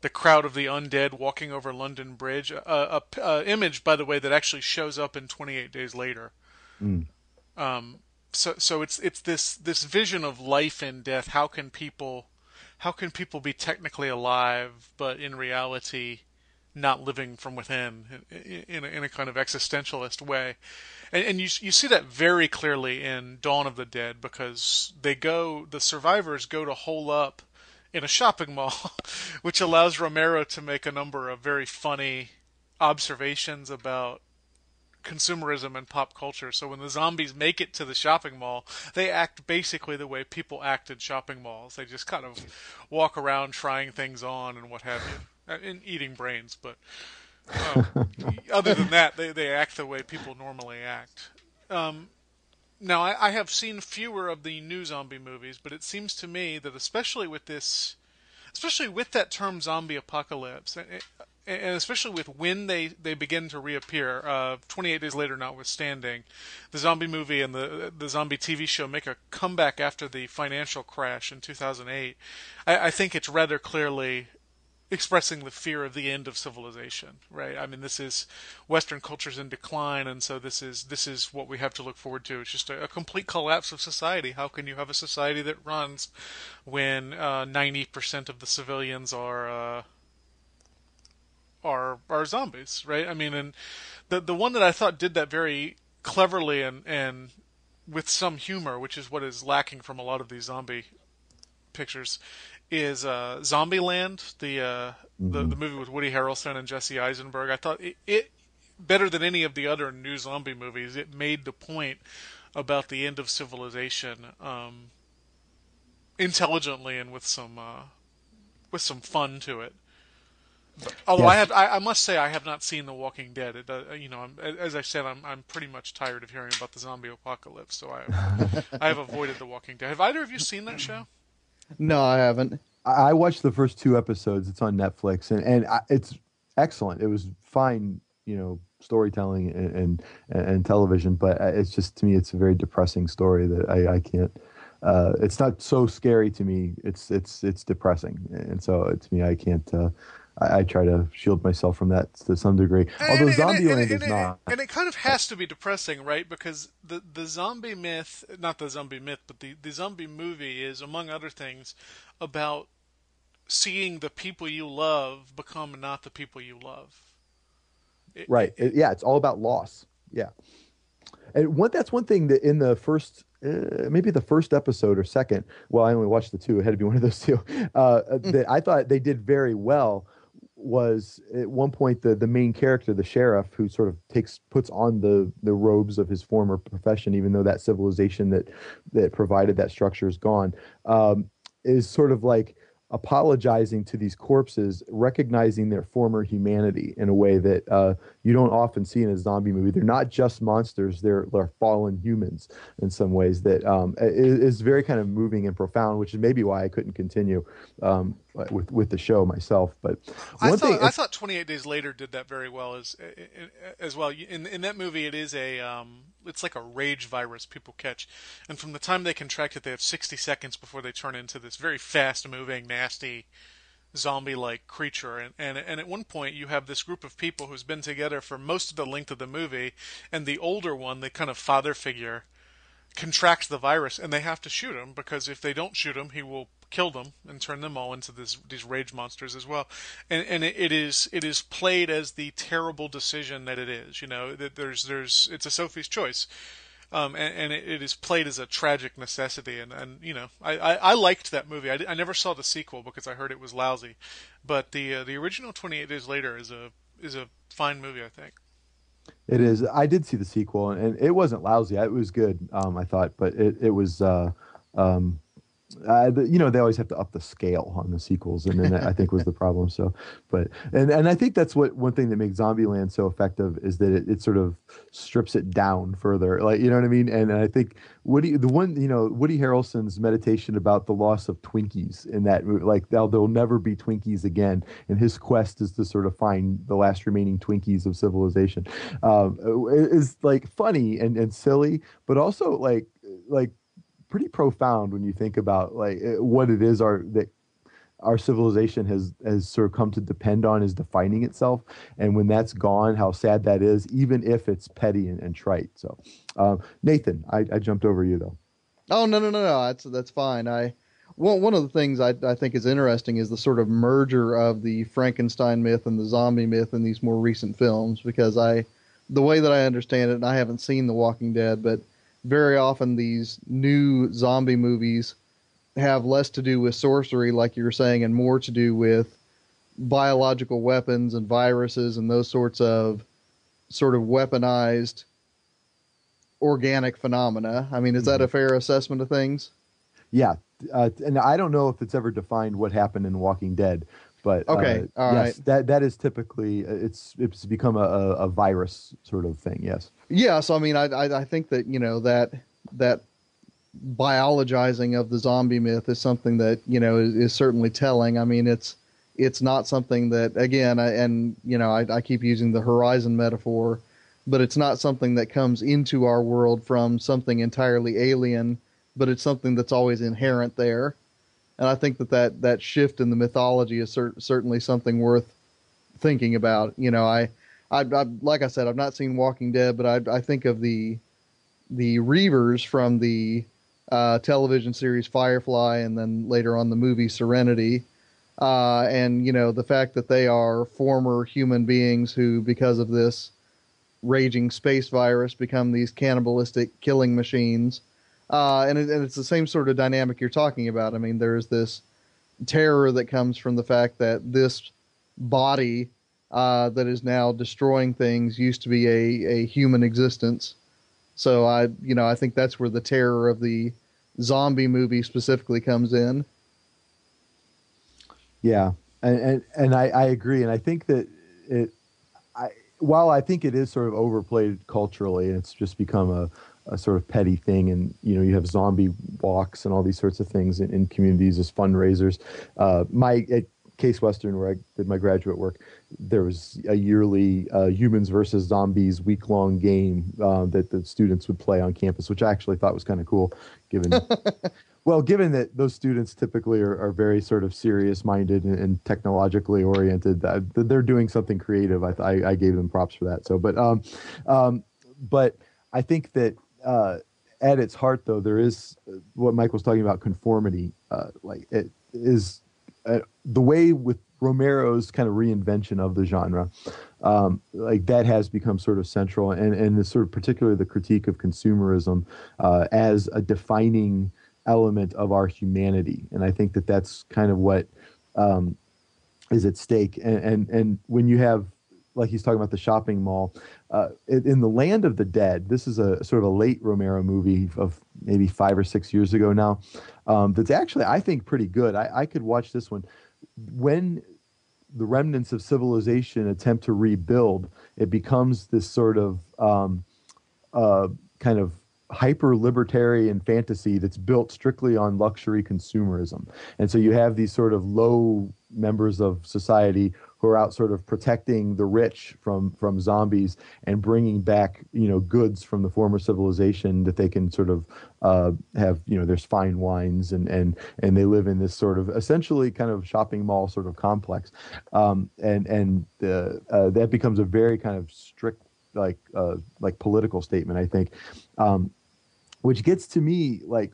A: the crowd of the undead walking over London Bridge. A, a, a image, by the way, that actually shows up in 28 Days Later. Um, so so it's it's this this vision of life and death. How can people how can people be technically alive, but in reality not living from within in, a, in a kind of existentialist way? And, and you you see that very clearly in Dawn of the Dead because they go the survivors go to hole up in a shopping mall, which allows Romero to make a number of very funny observations about consumerism and pop culture. So when the zombies make it to the shopping mall, they act basically the way people act in shopping malls. They just kind of walk around trying things on and what have you, Uh, and eating brains. But um, other than that, they they act the way people normally act. Um, now, I, I have seen fewer of the new zombie movies, but it seems to me that especially with this, especially with that term zombie apocalypse, and, and especially with when they, they begin to reappear, uh, 28 Days Later notwithstanding, the zombie movie and the the zombie TV show make a comeback after the financial crash in 2008. I, I think it's rather clearly expressing the fear of the end of civilization, right? I mean, this is Western culture's in decline, and so this is this is what we have to look forward to. It's just a, a complete collapse of society. How can you have a society that runs when uh, ninety percent of the civilians are uh, are are zombies, right? I mean, and the the one that I thought did that very cleverly and and with some humor, which is what is lacking from a lot of these zombie pictures, is uh, Zombieland, the, uh, the the movie with Woody Harrelson and Jesse Eisenberg. I thought it, it better than any of the other new zombie movies. It made the point about the end of civilization um, intelligently and with some uh, with some fun to it. But, although I have, I, I must say, I have not seen The Walking Dead. It, uh, you know, I'm, as I said, I'm I'm pretty much tired of hearing about the zombie apocalypse, so I I have avoided The Walking Dead. Have either of you seen that show?
E: No, I haven't.
D: I watched the first two episodes. It's on Netflix, and and I, it's excellent. It was fine, you know, storytelling and and, and television, but uh, it's just to me, it's a very depressing story that I, I can't. Uh, it's not so scary to me. It's it's it's depressing, and so to me, I can't. Uh, I, I try to shield myself from that to some degree. Although
A: And- and it-
D: Zombieland
A: and it-
D: is not.
A: And it kind of has to be depressing, right? Because the the zombie myth, not the zombie myth, but the, the zombie movie is, among other things, about seeing the people you love become not the people you love. It-
D: Right. It- yeah, it's all about loss. Yeah. And one that's one thing that in the first uh, maybe the first episode or second, well, I only watched the two. It had to be one of those two. Uh, that I thought they did very well was at one point the the main character, the sheriff, who sort of takes puts on the the robes of his former profession, even though that civilization that that provided that structure is gone, um, is sort of like apologizing to these corpses, recognizing their former humanity in a way that uh, you don't often see in a zombie movie. They're not just monsters; they're, they're fallen humans in some ways. That um, i- is, very kind of moving and profound, which is maybe why I couldn't continue um, with with the show myself. But
A: I thought
D: thing,
A: I thought 28 Days Later did that very well as as well. In in that movie, it is a um, it's like a rage virus people catch, and from the time they contract it, they have 60 seconds before they turn into this very fast moving, nasty zombie-like creature. And, and and at one point, you have this group of people who's been together for most of the length of the movie, and the older one, the kind of father figure, contracts the virus and they have to shoot him because if they don't shoot him he will kill them and turn them all into this these rage monsters as well. And and it, it is it is played as the terrible decision that it is you know that there's there's it's a sophie's choice. Um, and, and it, it is played as a tragic necessity. And, and you know I, I, I liked that movie. I, I never saw the sequel because I heard it was lousy. But the uh, the original 28 days later is a is a fine movie I think
D: It is. I did see the sequel, and it wasn't lousy. It was good. Um, I thought, but it it was. Uh, um, uh, you know, they always have to up the scale on the sequels, and then I think was the problem. So, but and and I think that's what one thing that makes Zombieland so effective is that it, it sort of strips it down further. Like you know what I mean? And, I think Woody, the one you know, Woody Harrelson's meditation about the loss of Twinkies in that like there'll, there'll never be Twinkies again, and his quest is to sort of find the last remaining Twinkies of civilization. Um, is like funny and and silly, but also like like pretty profound when you think about like eh, what it is our that our civilization has has sort of come to depend on is defining itself. And when that's gone how sad that is even if it's petty and, and trite. So um, nathan I, I jumped over you though.
E: Oh no no no no. That's that's fine. I one one of the things I I think is interesting is the sort of merger of the Frankenstein myth and the zombie myth in these more recent films because I the way that I understand it and I haven't seen The Walking Dead but very often these new zombie movies have less to do with sorcery like you were saying and more to do with biological weapons and viruses and those sorts of sort of weaponized organic phenomena. I mean, is that a fair assessment of things?
D: yeah uh, and i don't know if it's ever defined what happened in walking dead but
E: Okay,
D: uh,
E: all
D: yes
E: right.
D: that that is typically uh, it's it's become a, a, a virus sort of thing yes
E: Yeah, so I mean, I, I I think that you know that that biologizing of the zombie myth is something that you know is, is certainly telling. I mean, it's it's not something that again, I, and you know, I, I keep using the horizon metaphor, but it's not something that comes into our world from something entirely alien, but it's something that's always inherent there. And I think that that, that shift in the mythology is cer- certainly something worth thinking about. You know, I, I, I like I said, I've not seen Walking Dead, but I, I think of the the Reavers from the uh, television series Firefly, and then later on the movie Serenity, uh, and you know the fact that they are former human beings who, because of this raging space virus, become these cannibalistic killing machines. Uh, and, it, and it's the same sort of dynamic you're talking about. I mean, there's this terror that comes from the fact that this body uh, that is now destroying things used to be a, a human existence. So I, you know, I think that's where the terror of the zombie movie specifically comes in.
D: Yeah, and and, and I, I agree, and I think that it, I while I think it is sort of overplayed culturally, and it's just become a, a sort of petty thing, and you know you have zombie walks and all these sorts of things in, in communities as fundraisers. Uh, my at Case Western, where I did my graduate work, there was a yearly uh, humans versus zombies week long game uh, that the students would play on campus, which I actually thought was kind of cool, given. Well, given that those students typically are, are very sort of serious minded and, and technologically oriented, uh, they're doing something creative. I, I, I, gave them props for that. So, but, um, um, but I think that uh, at its heart, though, there is what Mike was talking about conformity. Uh, like it is uh, the way with Romero's kind of reinvention of the genre. Um, like that has become sort of central, and and the sort of particularly the critique of consumerism uh, as a defining element of our humanity, and I think that that's kind of what um, is at stake. And, and and when you have like he's talking about the shopping mall uh, in the land of the dead this is a sort of a late romero movie of maybe five or six years ago now um, that's actually i think pretty good I, I, could watch this one when the remnants of civilization attempt to rebuild it becomes this sort of um, uh, kind of hyper libertarian fantasy that's built strictly on luxury consumerism. And so you have these sort of low members of society who are out sort of protecting the rich from from zombies and bringing back you know goods from the former civilization that they can sort of uh, have you know there's fine wines and and and they live in this sort of essentially kind of shopping mall sort of complex. Um, and and the, uh, that becomes a very kind of strict like uh, like political statement I think. Um, which gets to me like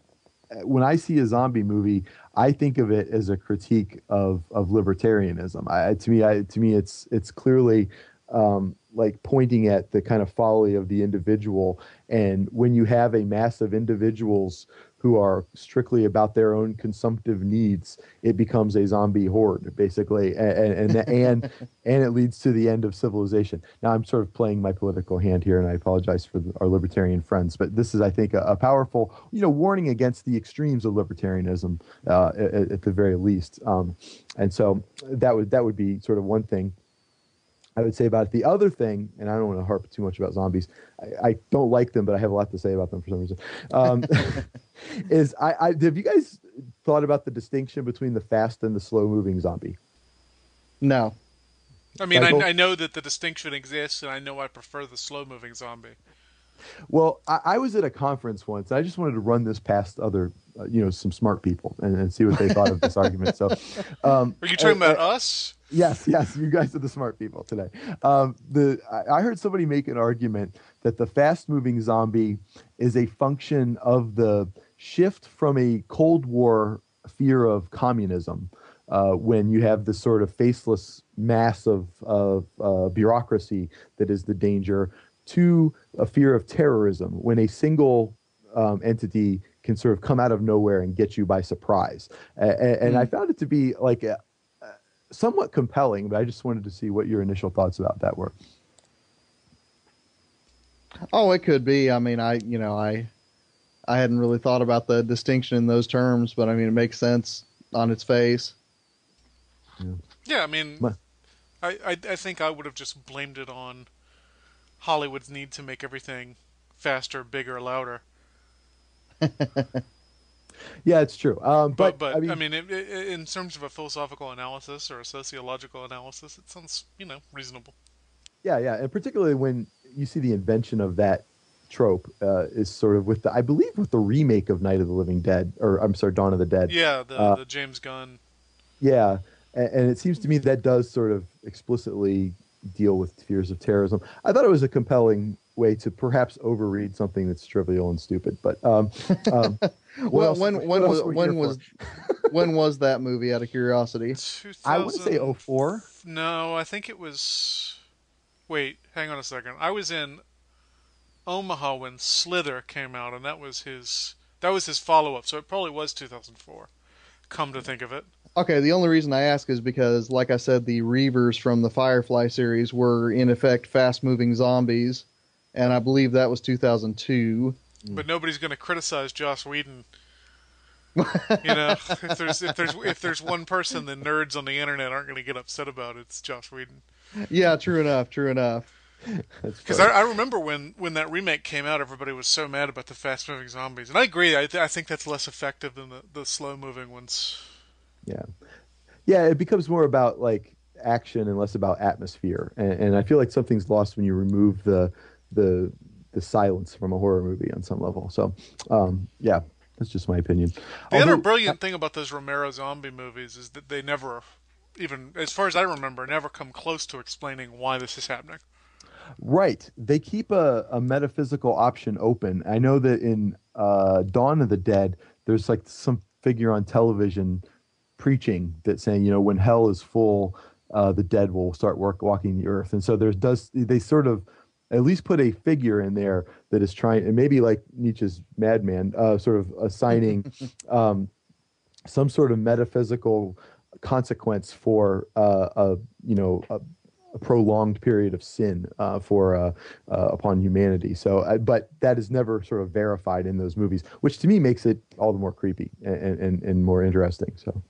D: when I see a zombie movie, I think of it as a critique of of libertarianism. I, to me, I, to me, it's it's clearly um, like pointing at the kind of folly of the individual. And when you have a mass of individuals who are strictly about their own consumptive needs, it becomes a zombie horde, basically, and and and, and it leads to the end of civilization. Now, I'm sort of playing my political hand here, and I apologize for our libertarian friends, but this is, I think, a, a, powerful, you know, warning against the extremes of libertarianism, uh, at, at, the very least. Um, and so that would that would be sort of one thing. I would say about it. The other thing, and I don't want to harp too much about zombies. I, I don't like them, but I have a lot to say about them for some reason. Um, is I, I have you guys thought about the distinction between the fast and the slow moving zombie?
E: No.
A: I mean, I, I, know that the distinction exists, and I know I prefer the slow moving zombie.
D: Well, I, I, was at a conference once. and I just wanted to run this past other, uh, you know, some smart people and, and, see what they thought of this argument. So, um,
A: are you talking about us?
D: Yes, yes. You guys are the smart people today. Um, the I, I heard somebody make an argument that the fast-moving zombie is a function of the shift from a Cold War fear of communism. Uh, when you have this sort of faceless mass of, of uh, bureaucracy that is the danger to a fear of terrorism when a single um, entity can sort of come out of nowhere and get you by surprise. And, and mm. I found it to be like a, a somewhat compelling, but I just wanted to see what your initial thoughts about that were.
E: Oh, it could be. I mean, I you know I I hadn't really thought about the distinction in those terms, but I mean it makes sense on its face.
A: Yeah, yeah I mean, I, I I think I would have just blamed it on Hollywood's need to make everything faster, bigger, louder.
D: yeah, it's true. Um, but,
A: but, but
D: I mean,
A: I mean it, it, in terms of a philosophical analysis or a sociological analysis, it sounds you know reasonable.
D: Yeah, yeah, and particularly when you see the invention of that trope uh, is sort of with the I believe with the remake of Night of the Living Dead or I'm sorry Dawn of the Dead.
A: Yeah, the, uh, the James Gunn.
D: Yeah, and, and, it seems to me that does sort of explicitly deal with fears of terrorism. I thought it was a compelling way to perhaps overread something that's trivial and stupid. But um, um,
E: well, else, when when was when was when was that movie? Out of curiosity,
A: 2000...
D: I would say 04.
A: No, I think it was. Wait, hang on a second. I was in Omaha when Slither came out, and that was his that was his follow up. So it probably was 2004. Come to think of it.
E: Okay, the only reason I ask is because, like I said, the Reavers from the Firefly series were in effect fast moving zombies, and I believe that was 2002.
A: But nobody's going to criticize Joss Whedon. you know, if there's if there's if there's one person the nerds on the internet aren't going to get upset about, it's Joss Whedon.
E: Yeah, true enough, true enough.
A: Because. I, I remember when, when that remake came out, everybody was so mad about the fast moving zombies, and I agree. I, th- I think that's less effective than the, the slow moving ones.
D: Yeah, yeah. It becomes more about like action and less about atmosphere, and, and I feel like something's lost when you remove the the the silence from a horror movie on some level. So, um, yeah, that's just my opinion.
A: The other
D: Although-
A: brilliant thing about those Romero zombie movies is that they never, even as far as I remember, never come close to explaining why this is happening.
D: Right. They keep a, a metaphysical option open. I know that in uh, Dawn of the Dead, there's like some figure on television preaching that saying, you know, when hell is full, uh, the dead will start work walking the earth. And so there's does they sort of at least put a figure in there that is trying, and maybe like Nietzsche's Madman, uh, sort of assigning um, some sort of metaphysical consequence for uh, a you know a, a prolonged period of sin uh, for uh, uh, upon humanity. So, uh, but that is never sort of verified in those movies, which to me makes it all the more creepy and and, and more interesting. So,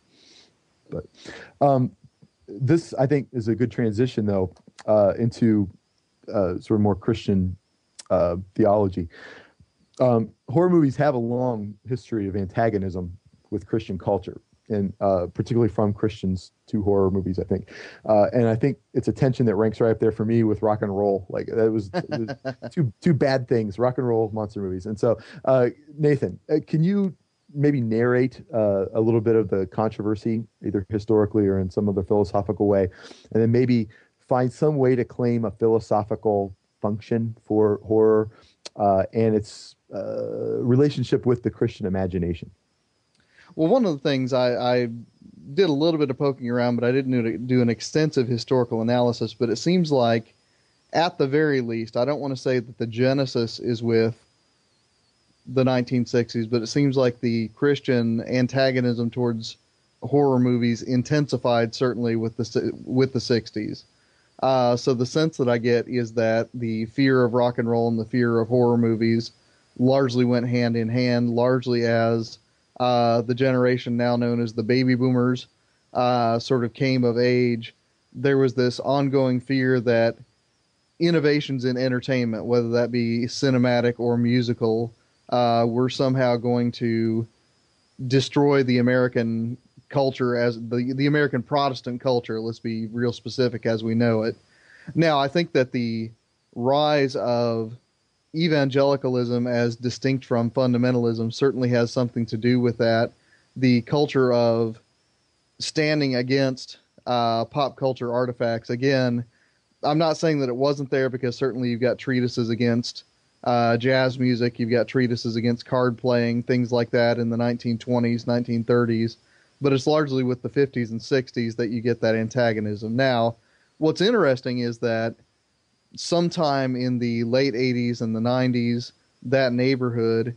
D: but um, this I think is a good transition though uh, into uh, sort of more Christian theology. Um, horror movies have a long history of antagonism with Christian culture, and uh, particularly from Christians to horror movies. I think, uh, and I think it's a tension that ranks right up there for me with rock and roll. Like that was two two bad things: rock and roll monster movies. And so, uh, Nathan, uh, can you maybe narrate uh, a little bit of the controversy, either historically or in some other philosophical way, and then maybe find some way to claim a philosophical function for horror uh, and its uh, relationship with the Christian imagination.
E: Well, one of the things I, I did a little bit of poking around, but I didn't do, an extensive historical analysis. But it seems like, at the very least, I don't want to say that the genesis is with the 1960s, but it seems like the Christian antagonism towards horror movies intensified certainly with the with the 60s. Uh, so the sense that I get is that the fear of rock and roll and the fear of horror movies largely went hand in hand, largely as uh, the generation now known as the baby boomers uh, sort of came of age. There was this ongoing fear that innovations in entertainment, whether that be cinematic or musical, uh, were somehow going to destroy the American culture as the the American Protestant culture. Let's be real specific as we know it. Now, I think that the rise of evangelicalism as distinct from fundamentalism certainly has something to do with that. The culture of standing against uh, pop culture artifacts. Again, I'm not saying that it wasn't there because certainly you've got treatises against uh, jazz music, you've got treatises against card playing, things like that in the 1920s, 1930s. But it's largely with the 50s and 60s that you get that antagonism. Now, what's interesting is that sometime in the late 80s and the 90s, that neighborhood,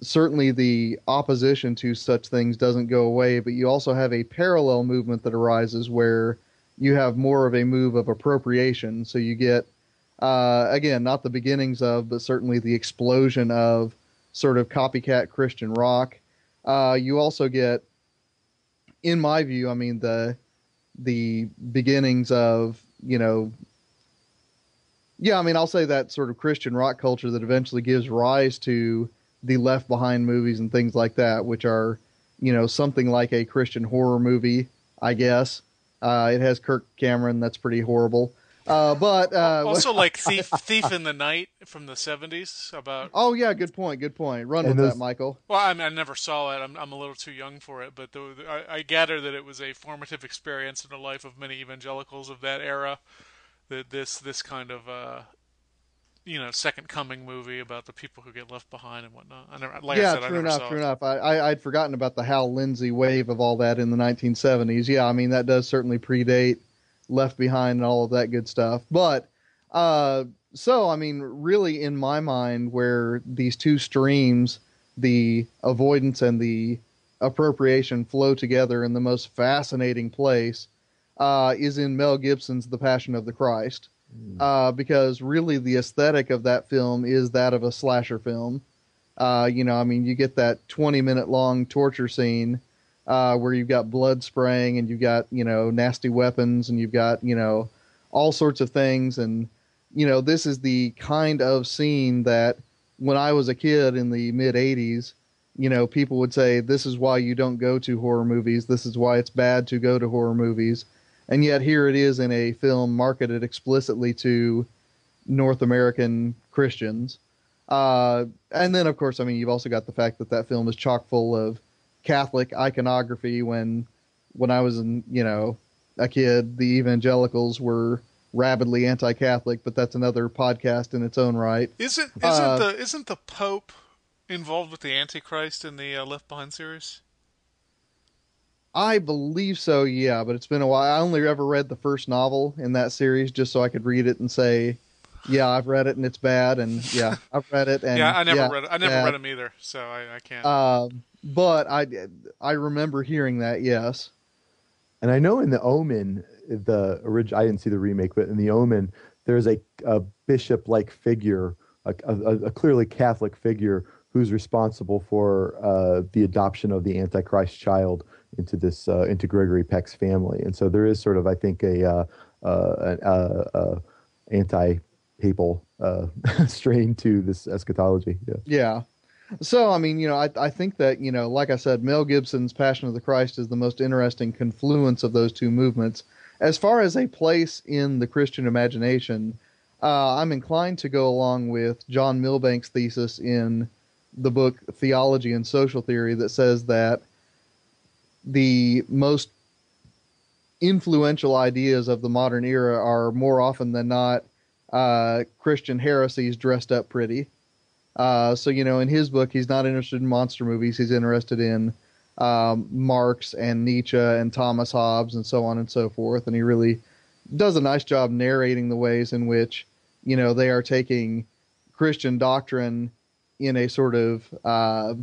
E: certainly the opposition to such things doesn't go away, but you also have a parallel movement that arises where you have more of a move of appropriation. So you get, uh, again, not the beginnings of, but certainly the explosion of sort of copycat Christian rock. Uh, you also get, in my view, I mean the the beginnings of you know yeah, I mean, I'll say that sort of Christian rock culture that eventually gives rise to the Left Behind movies and things like that, which are, you know, something like a Christian horror movie, I guess. Uh, it has Kirk Cameron. That's pretty horrible. Uh, but uh,
A: also, like Thief, Thief in the Night from the '70s. About
E: oh yeah, good point. Good point. Run
D: And
E: with
D: those-
E: that, Michial.
A: well, I, mean, I never saw it. I'm, I'm a little too young for it, but the, I, I gather that it was a formative experience in the life of many evangelicals of that era. That this this kind of uh, you know second coming movie about the people who get left behind and whatnot. I never, like I
E: yeah,
A: said, I
E: true
A: never
E: enough. True
A: it.
E: enough. I, I I'd forgotten about the Hal Lindsey wave of all that in the 1970s. Yeah, I mean that does certainly predate Left Behind and all of that good stuff. But uh, so I mean, really, in my mind, where these two streams, the avoidance and the appropriation, flow together in the most fascinating place, uh, is in Mel Gibson's The Passion of the Christ. uh, because really the aesthetic of that film is that of a slasher film. Uh, you know, I mean, you get that 20 minute long torture scene uh, where you've got blood spraying and you've got, you know, nasty weapons and you've got, you know, all sorts of things. And, you know, this is the kind of scene that when I was a kid in the mid 80s, you know, people would say, this is why you don't go to horror movies. This is why it's bad to go to horror movies. And yet here it is in a film marketed explicitly to North American Christians. Uh, and then, of course, I mean, you've also got the fact that that film is chock full of Catholic iconography. When when I was in, you know, a kid, the evangelicals were rabidly anti-Catholic, but that's another podcast in its own right.
A: Isn't isn't
E: Uh,
A: the isn't the Pope involved with the Antichrist in the uh, Left Behind series?
E: I believe so, yeah, but it's been a while. I only ever read the first novel in that series just so I could read it and say, yeah, I've read it and it's bad, and yeah, I've read it and
A: yeah, I never
E: yeah,
A: read it. I never
E: bad.
A: read them either, so I, I can't.
E: Um, but I I remember hearing that, yes.
D: And I know in the Omen, the original, I didn't see the remake, but in the Omen, there's a, a bishop-like figure, a, a, a clearly Catholic figure, who's responsible for uh, the adoption of the Antichrist child into this uh, into Gregory Peck's family. And so there is sort of, I think, a uh, uh, an uh, anti-papal uh, strain to this eschatology. Yeah.
E: Yeah. So, I mean, you know, I, I think that, you know, like I said, Mel Gibson's Passion of the Christ is the most interesting confluence of those two movements. As far as a place in the Christian imagination, uh, I'm inclined to go along with John Milbank's thesis in the book Theology and Social Theory that says that the most influential ideas of the modern era are more often than not uh, Christian heresies dressed up pretty. Uh, so you know, in his book, he's not interested in monster movies. He's interested in um, Marx and Nietzsche and Thomas Hobbes and so on and so forth. And he really does a nice job narrating the ways in which you know they are taking Christian doctrine in a sort of uh,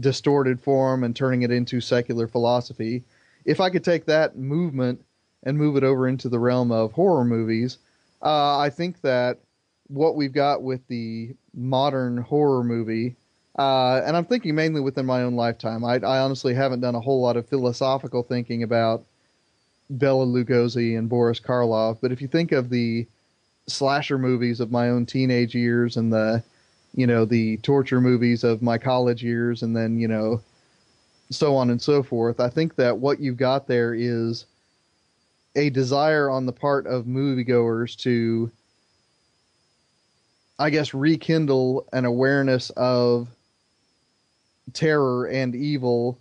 E: distorted form and turning it into secular philosophy. If I could take that movement and move it over into the realm of horror movies, uh, I think that what we've got with the modern horror movie, uh, and I'm thinking mainly within my own lifetime. I, I honestly haven't done a whole lot of philosophical thinking about Bela Lugosi and Boris Karloff, but if you think of the slasher movies of my own teenage years and the, you know, the torture movies of my college years, and then you know, so on and so forth, I think that what you've got there is a desire on the part of moviegoers to I guess rekindle an awareness of terror and evil,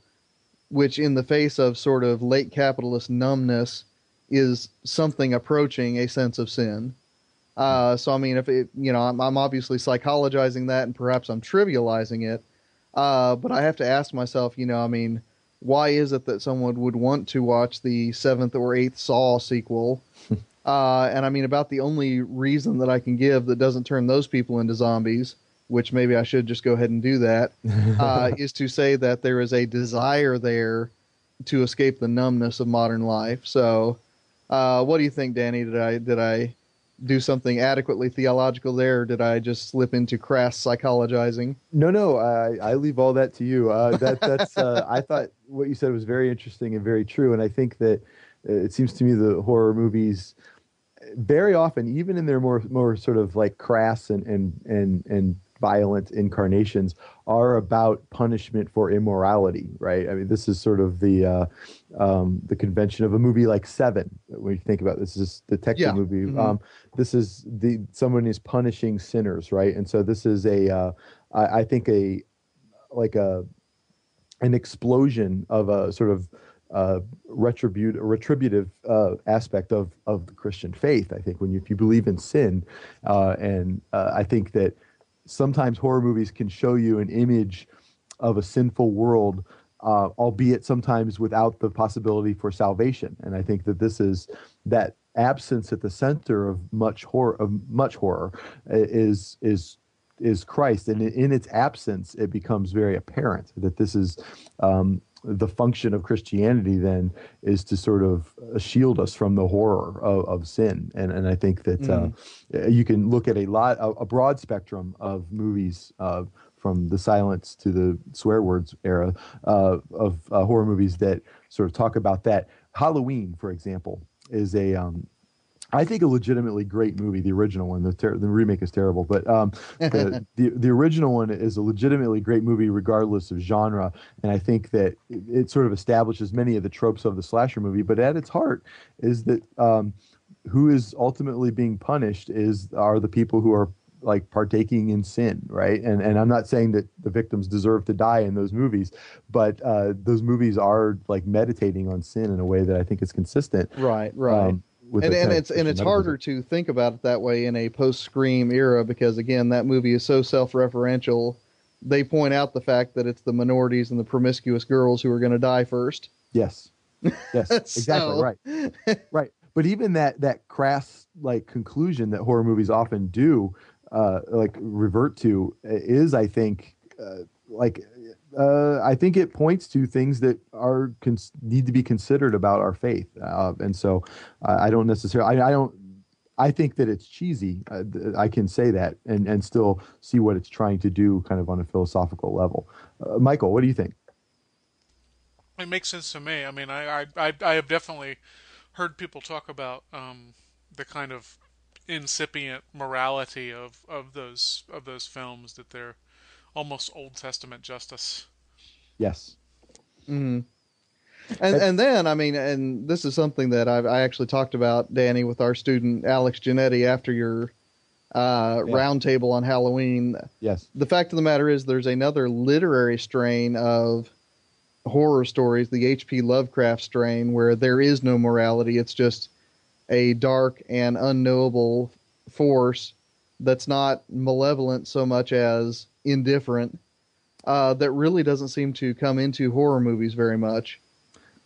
E: which in the face of sort of late capitalist numbness is something approaching a sense of sin. Uh, so I mean, if it, you know, I'm, I'm obviously psychologizing that, and perhaps I'm trivializing it, uh, but I have to ask myself, you know, I mean, why is it that someone would want to watch the seventh or eighth Saw sequel? Uh, and I mean, about the only reason that I can give that doesn't turn those people into zombies, which maybe I should just go ahead and do that, uh, is to say that there is a desire there to escape the numbness of modern life. So, uh, what do you think, Danny? Did I did I do something adequately theological there, did I just slip into crass psychologizing?
D: No, no, I, I leave all that to you. Uh, that that's uh, I thought what you said was very interesting and very true, and I think that uh, it seems to me the horror movies very often, even in their more more sort of like crass and and and and violent incarnations, are about punishment for immorality. Right? I mean, this is sort of the uh, um, the convention of a movie like Seven. When you think about this, this is a detective
E: Yeah.
D: movie.
E: Mhm.
D: Um, this is the someone is punishing sinners, right? And so this is a uh, I, I think a like a an explosion of a sort of uh, retribute retributive uh, aspect of of the Christian faith. I think when you if you believe in sin, uh, and uh, I think that sometimes horror movies can show you an image of a sinful world, uh, albeit sometimes without the possibility for salvation. And I think that this is that absence at the center of much horror of much horror is is is Christ, and in its absence, it becomes very apparent that this is um, the function of Christianity then is to sort of uh, shield us from the horror of, of sin, and and I think that uh, you can look at a lot a, a broad spectrum of movies. Uh, from the silence to the swear words era uh, of uh, horror movies that sort of talk about that. Halloween, for example, is a um, I think a legitimately great movie. The original one, the ter- the remake is terrible, but um, the, the the original one is a legitimately great movie, regardless of genre. And I think that it, it sort of establishes many of the tropes of the slasher movie. But at its heart, is that um, who is ultimately being punished is are the people who are like partaking in sin, right? And and I'm not saying that the victims deserve to die in those movies, but uh, those movies are like meditating on sin in a way that I think is consistent.
E: Right, right.
D: um, with
E: and and it's and it's harder to think about it that way in a post Scream era because again that movie is so self referential. They point out the fact that it's the minorities and the promiscuous girls who are going to die first.
D: Yes. Yes. exactly.
E: So-
D: Right. Right. But even that that crass like conclusion that horror movies often do, uh, like revert to, uh, is I think uh, like uh, I think it points to things that are cons- need to be considered about our faith, uh, and so uh, I don't necessarily I, I don't. I think that it's cheesy. Uh, I can say that and, and still see what it's trying to do, kind of on a philosophical level. Michial, what do you think?
A: It makes sense to me. I mean, I I, I, I have definitely heard people talk about um, the kind of incipient morality of, of those of those films that they're almost Old Testament justice.
D: Yes.
E: hmm And and then I mean, and this is something that I've, I actually talked about, Danny, with our student Alex Genetti after your uh,
D: Yeah.
E: roundtable on Halloween.
D: Yes.
E: The fact of the matter is, there's another literary strain of horror stories, the H.P. Lovecraft strain, where there is no morality. It's just a dark and unknowable force that's not malevolent so much as indifferent. Uh, that really doesn't seem to come into horror movies very much.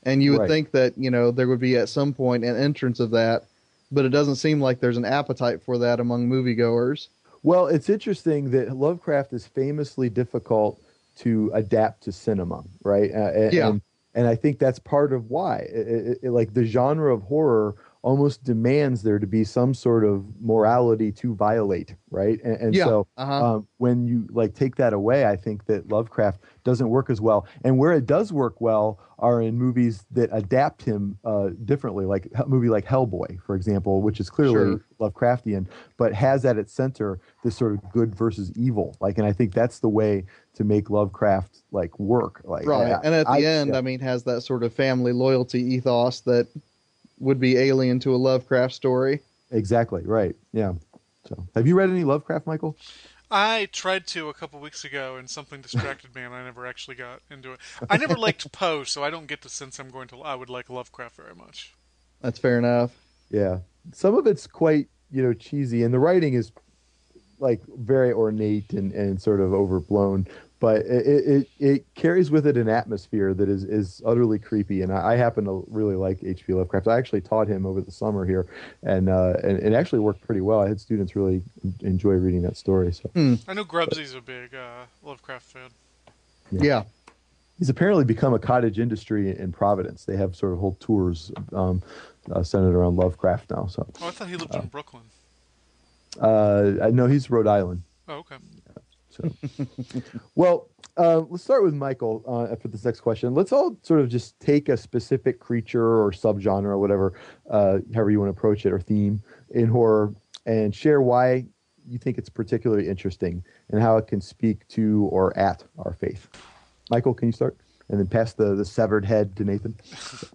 E: And you would
D: Right.
E: think that you know there would be at some point an entrance of that, but it doesn't seem like there's an appetite for that among moviegoers.
D: Well, it's interesting that Lovecraft is famously difficult to adapt to cinema, right? Uh, and,
E: Yeah.
D: and, and I think that's part of why. It, it- it- like the genre of horror almost demands there to be some sort of morality to violate, right? And, and
E: Yeah,
D: so
E: uh-huh.
D: um, when you like take that away, I think that Lovecraft doesn't work as well. And where it does work well are in movies that adapt him uh, differently, like a movie like Hellboy, for example, which is clearly
E: Sure.
D: Lovecraftian, but has at its center this sort of good versus evil. Like, and I think that's the way to make Lovecraft like work. Like,
E: right
D: I-
E: and at the
D: I-
E: end
D: yeah.
E: i mean has that sort of family loyalty ethos that would be alien to a lovecraft story
D: exactly right. Yeah. So, have you read any Lovecraft, Michial?
A: I tried to a couple weeks ago, and something distracted me, and I never actually got into it. I never liked Poe, so I don't get the sense I'm going to. I would like Lovecraft very much.
E: that's fair enough
D: Yeah. Some of it's quite, you know, cheesy and the writing is like very ornate and, and sort of overblown, but it, it, it carries with it an atmosphere that is, is utterly creepy. And I, I happen to really like H.P. Lovecraft. I actually taught him over the summer here and, uh, and it actually worked pretty well. I had students really enjoy reading that story. So
A: I know Grubsy's a big uh, Lovecraft fan.
D: Yeah.
E: yeah,
D: he's apparently become a cottage industry in Providence. They have sort of whole tours, um, uh, centered around Lovecraft now. So,
A: Oh, I thought he lived in Brooklyn.
D: uh, I know he's Rhode Island.
A: Oh, okay.
D: So, well, uh, let's start with Michial uh, for this next question. Let's all sort of just take a specific creature or subgenre or whatever, uh, however you want to approach it, or theme in horror, and share why you think it's particularly interesting and how it can speak to or at our faith. Michial, can you start? And then pass the, the severed head to Nathan.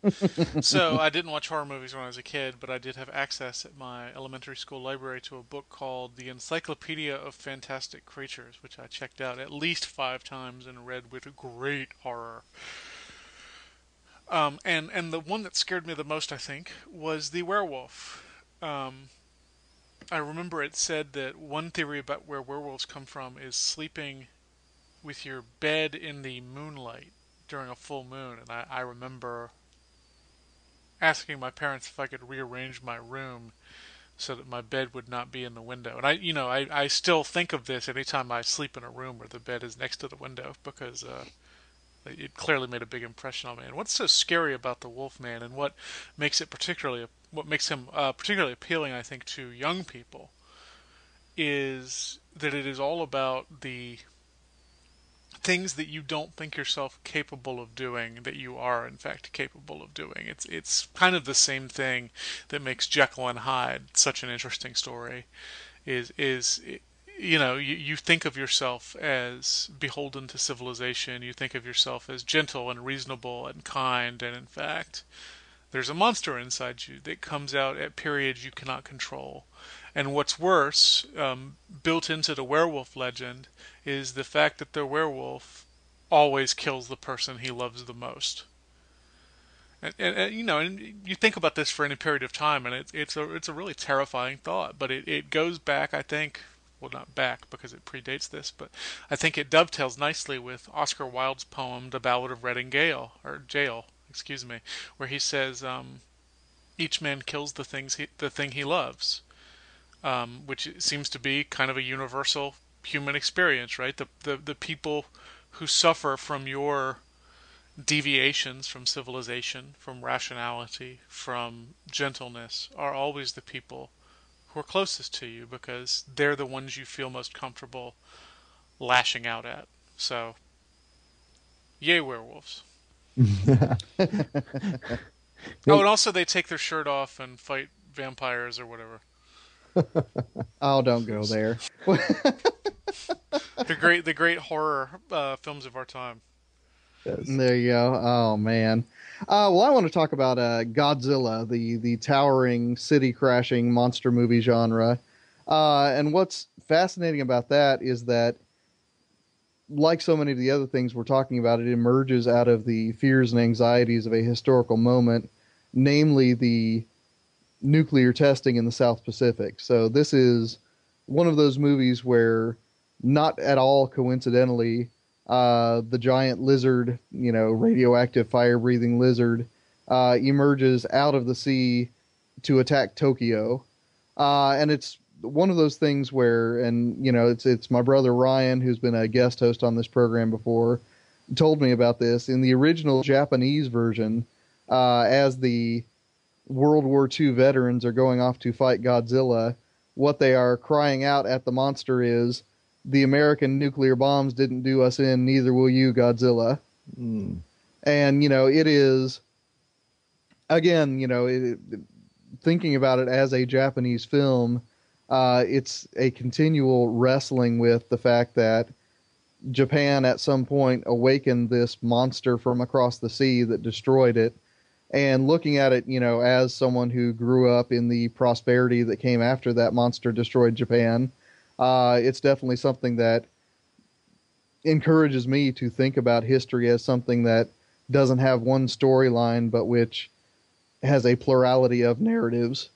A: so I didn't watch horror movies when I was a kid, but I did have access at my elementary school library to a book called The Encyclopedia of Fantastic Creatures, which I checked out at least five times and read with great horror. Um, and and the one that scared me the most, I think, was the werewolf. Um, I remember it said that one theory about where werewolves come from is sleeping with your bed in the moonlight during a full moon, and I, I remember asking my parents if I could rearrange my room so that my bed would not be in the window. And I, you know, I, I still think of this anytime I sleep in a room where the bed is next to the window because uh, it clearly made a big impression on me. And what's so scary about the Wolfman, and what makes it particularly what makes him uh, particularly appealing, I think, to young people, is that it is all about the things that you don't think yourself capable of doing that you are in fact capable of doing. It's it's kind of the same thing that makes Jekyll and Hyde such an interesting story. Is is you know you, you think of yourself as beholden to civilization. You think of yourself as gentle and reasonable and kind, and in fact, there's a monster inside you that comes out at periods you cannot control. And what's worse, um, built into the werewolf legend, is the fact that the werewolf always kills the person he loves the most. And, and, and, you know, and you think about this for any period of time, and it's it's a it's a really terrifying thought. But it, it goes back, I think, well, not back because it predates this, but I think it dovetails nicely with Oscar Wilde's poem, "The Ballad of Reading Gale" or Jail, excuse me, where he says, um, "Each man kills the things he, the thing he loves," um, which seems to be kind of a universal human experience, right? The, the the people who suffer from your deviations from civilization, from rationality, from gentleness are always the people who are closest to you because they're the ones you feel most comfortable lashing out at. So, yay, werewolves. oh, and also they take their shirt off and fight vampires or whatever.
E: Oh, don't go there.
A: the great, the great horror uh, films of our time.
E: Yes. There you go. Oh man. Uh, well, I want to talk about uh, Godzilla, the the towering city crashing monster movie genre. Uh, and what's fascinating about that is that, like so many of the other things we're talking about, it emerges out of the fears and anxieties of a historical moment, namely the nuclear testing in the South Pacific. So this is one of those movies where, not at all coincidentally, uh, the giant lizard, you know, radioactive fire breathing lizard, uh, emerges out of the sea to attack Tokyo. Uh, and it's one of those things where, and you know, it's it's my brother Ryan who's been a guest host on this program before, told me about this. In the original Japanese version, uh, as the World War II veterans are going off to fight Godzilla, what they are crying out at the monster is, "The American nuclear bombs didn't do us in, neither will you, Godzilla." Mm. And you know, it is again, you know, it, thinking about it as a Japanese film, uh, it's a continual wrestling with the fact that Japan at some point awakened this monster from across the sea that destroyed it and looking at it, you know, as someone who grew up in the prosperity that came after that monster destroyed Japan, uh, it's definitely something that encourages me to think about history as something that doesn't have one storyline, but which has a plurality of narratives.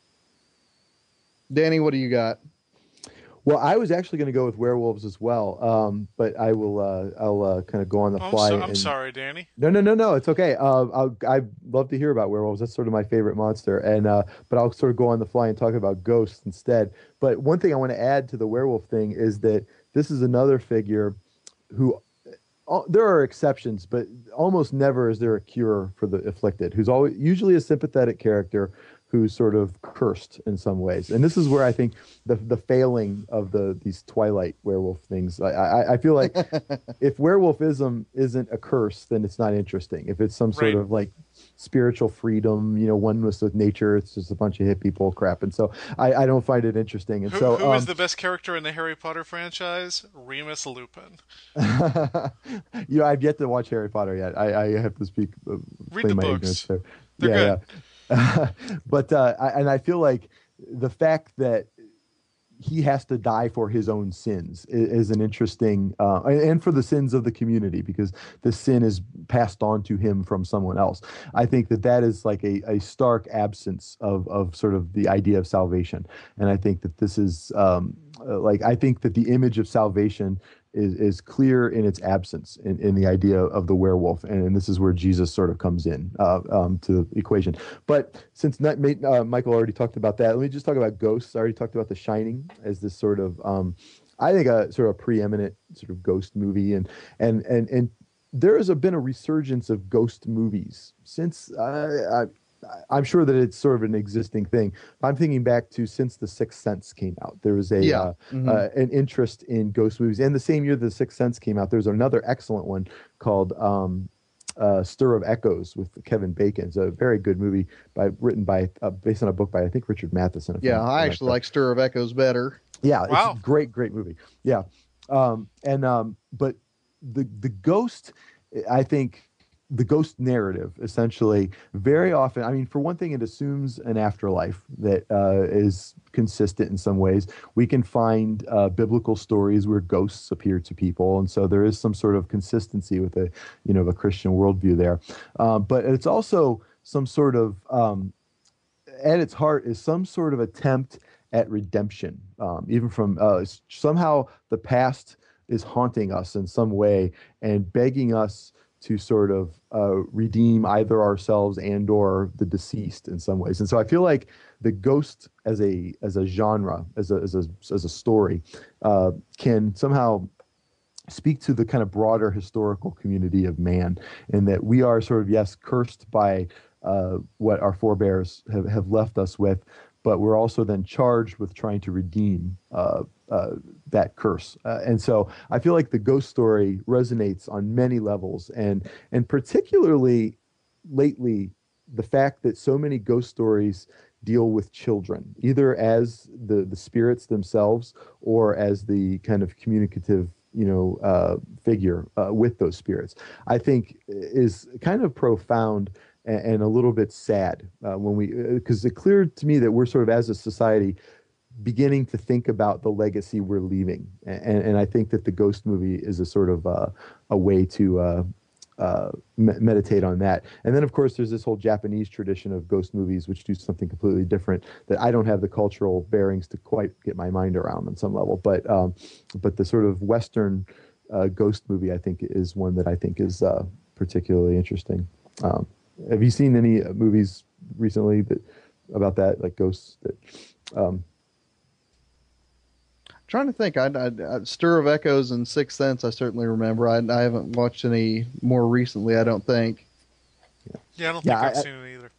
E: Danny, what do you got?
D: Well, I was actually going to go with werewolves as well, um, but I will. Uh, I'll uh, kind of go on the
A: oh,
D: fly.
A: I'm, so, I'm
D: and...
A: sorry, Danny.
D: No, no, no, no. It's okay. Uh, I'll, I'd love to hear about werewolves. That's sort of my favorite monster, and uh, but I'll sort of go on the fly and talk about ghosts instead. But one thing I want to add to the werewolf thing is that this is another figure who. Uh, there are exceptions, but almost never is there a cure for the afflicted. Who's always usually a sympathetic character who's sort of cursed in some ways. And this is where I think the the failing of the these Twilight werewolf things. I I, I feel like if werewolfism isn't a curse, then it's not interesting. If it's some sort
A: right.
D: of like spiritual freedom, you know, oneness with nature, it's just a bunch of hippie bull crap. And so I, I don't find it interesting. And
A: who,
D: so
A: who
D: um,
A: is the best character in the Harry Potter franchise? Remus Lupin.
D: you know, I've yet to watch Harry Potter yet. I, I have to speak. Uh,
A: Read the books. They're
D: yeah,
A: good.
D: but uh, I, and I feel like the fact that he has to die for his own sins is, is an interesting uh, and for the sins of the community because the sin is passed on to him from someone else. I think that that is like a, a stark absence of, of sort of the idea of salvation. And i think that this is um, uh, like i think that the image of salvation is, is clear in its absence in, in the idea of the werewolf. And, and this is where Jesus sort of comes in uh, um, to the equation. But since not, uh, Michial already talked about that, let me just talk about ghosts. I already talked about The Shining as this sort of, um, I think, a sort of preeminent sort of ghost movie. And, and, and, and there has been a resurgence of ghost movies since uh, I'm sure that it's sort of an existing thing. I'm thinking back to since The Sixth Sense came out, there was a
E: Yeah.
D: uh,
E: Mhm.
D: uh, an interest in ghost movies. And the same year The Sixth Sense came out, there's another excellent one called um, uh, Stir of Echoes with Kevin Bacon. It's a very good movie by written by uh, based on a book by I think Richard Matheson.
E: yeah,
D: I'm
E: I
D: correct.
E: actually like Stir of Echoes better.
D: Yeah,
A: Wow.
D: it's a great, great movie. Yeah, um, and um, but the the ghost, I think the ghost narrative essentially very often. I mean, for one thing, it assumes an afterlife that uh, is consistent in some ways. We can find uh, biblical stories where ghosts appear to people, and so there is some sort of consistency with a you know a Christian worldview there. Um, but it's also some sort of um, at its heart is some sort of attempt at redemption, um, even from uh, somehow the past is haunting us in some way and begging us to sort of uh, redeem either ourselves and or the deceased in some ways. And so I feel like the ghost as a as a genre, as a as a as a story, uh, can somehow speak to the kind of broader historical community of man, and that we are sort of yes cursed by uh, what our forebears have, have left us with, but we're also then charged with trying to redeem uh, uh, that curse. Uh, and so I feel like the ghost story resonates on many levels, and and particularly lately, the fact that so many ghost stories deal with children, either as the the spirits themselves or as the kind of communicative you know uh, figure uh, with those spirits. I think is kind of profound and, a little bit sad uh, when we because it cleared to me that we're sort of as a society beginning to think about the legacy we're leaving. And, and i think that the ghost movie is a sort of uh, a way to uh, uh, me- meditate on that. And then of course there's this whole japanese tradition of ghost movies which do something completely different that i don't have the cultural bearings to quite get my mind around on some level. But um, but the sort of western uh, ghost movie i think is one that i think is uh, particularly interesting. Um, have you seen any uh, movies recently that about that like ghosts that um,
E: trying to think, I, I, I Stir of Echoes and Sixth Sense. I certainly remember. I, I haven't watched any more recently. I don't think.
A: Yeah, I don't
D: Yeah,
A: think I've seen it either.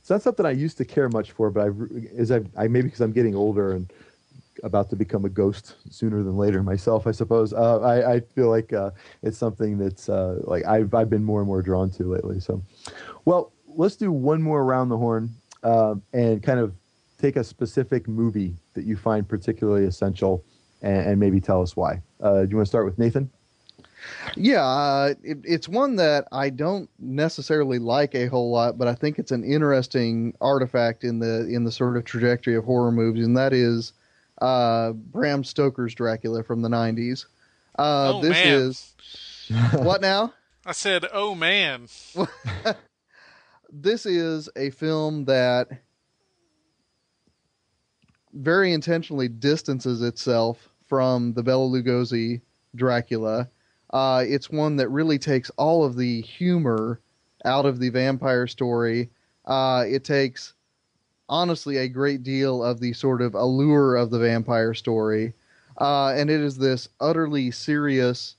D: It's not something I used to care much for, but I, as I, I maybe because I'm getting older and about to become a ghost sooner than later myself, I suppose. Uh, I, I feel like uh, it's something that's uh, like I've, I've been more and more drawn to lately. So, well, let's do one more around the horn um, and kind of take a specific movie that you find particularly essential and, and maybe tell us why. Uh, do you want to start with Nathan?
E: Yeah, uh, it, it's one that I don't necessarily like a whole lot, but I think it's an interesting artifact in the in the sort of trajectory of horror movies, and that is uh, Bram Stoker's Dracula from the '90s. Uh,
A: oh
E: this
A: man!
E: is what now?
A: I said, "Oh man!"
E: this is a film that very intentionally distances itself from the Bela Lugosi Dracula. Uh, it's one that really takes all of the humor out of the vampire story. Uh, it takes, honestly, a great deal of the sort of allure of the vampire story. Uh, and it is this utterly serious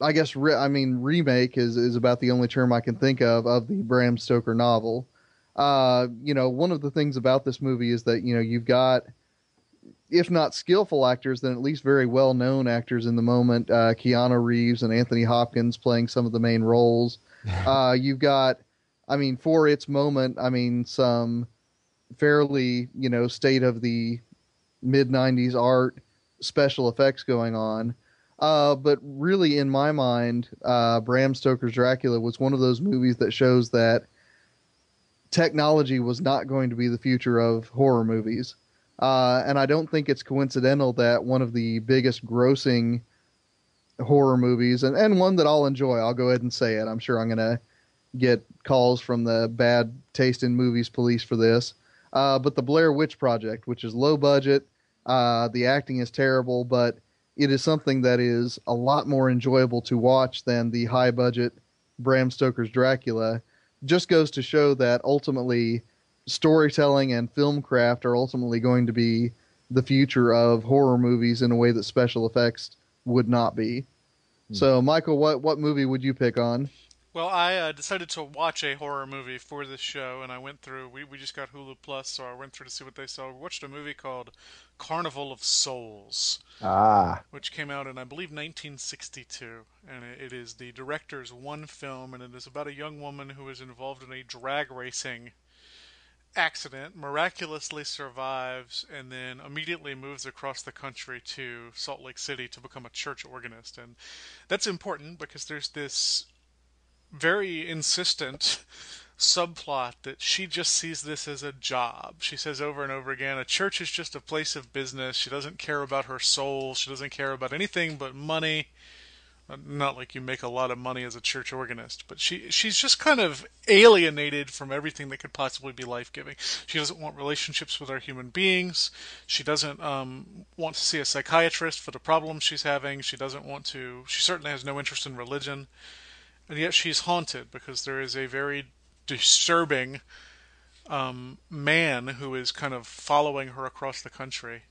E: I guess re- I mean remake is is about the only term I can think of of the Bram Stoker novel. Uh, you know, one of the things about this movie is that you know you've got, if not skillful actors, then at least very well known actors in the moment. Uh, Keanu Reeves and Anthony Hopkins playing some of the main roles. uh, you've got, I mean, for its moment, I mean some fairly you know state of the mid '90s art special effects going on. Uh, but really, in my mind, uh, Bram Stoker's Dracula was one of those movies that shows that technology was not going to be the future of horror movies. Uh, and I don't think it's coincidental that one of the biggest grossing horror movies, and, and one that I'll enjoy, I'll go ahead and say it. I'm sure I'm going to get calls from the bad taste in movies police for this. Uh, but the Blair Witch Project, which is low budget, uh, the acting is terrible, but it is something that is a lot more enjoyable to watch than the high budget Bram Stoker's Dracula. Just goes to show that ultimately storytelling and film craft are ultimately going to be the future of horror movies in a way that special effects would not be. Hmm. So, Michial, what what movie would you pick on?
A: Well, I uh, decided to watch a horror movie for this show, and I went through. We, we just got Hulu Plus, so I went through to see what they saw. We watched a movie called Carnival of Souls,
D: Ah,
A: which came out in, I believe, 1962. And it, it is the director's one film, and it is about a young woman who is involved in a drag racing accident, miraculously survives, and then immediately moves across the country to Salt Lake City to become a church organist. And that's important because there's this very insistent subplot that she just sees this as a job. She says over and over again, a church is just a place of business. She doesn't care about her soul. She doesn't care about anything but money. Uh, Not like you make a lot of money as a church organist, but she she's just kind of alienated from everything that could possibly be life giving. She doesn't want relationships with other human beings. She doesn't um, want to see a psychiatrist for the problems she's having. She doesn't want to. She certainly has no interest in religion and yet she's haunted because there is a very disturbing um, man who is kind of following her across the country,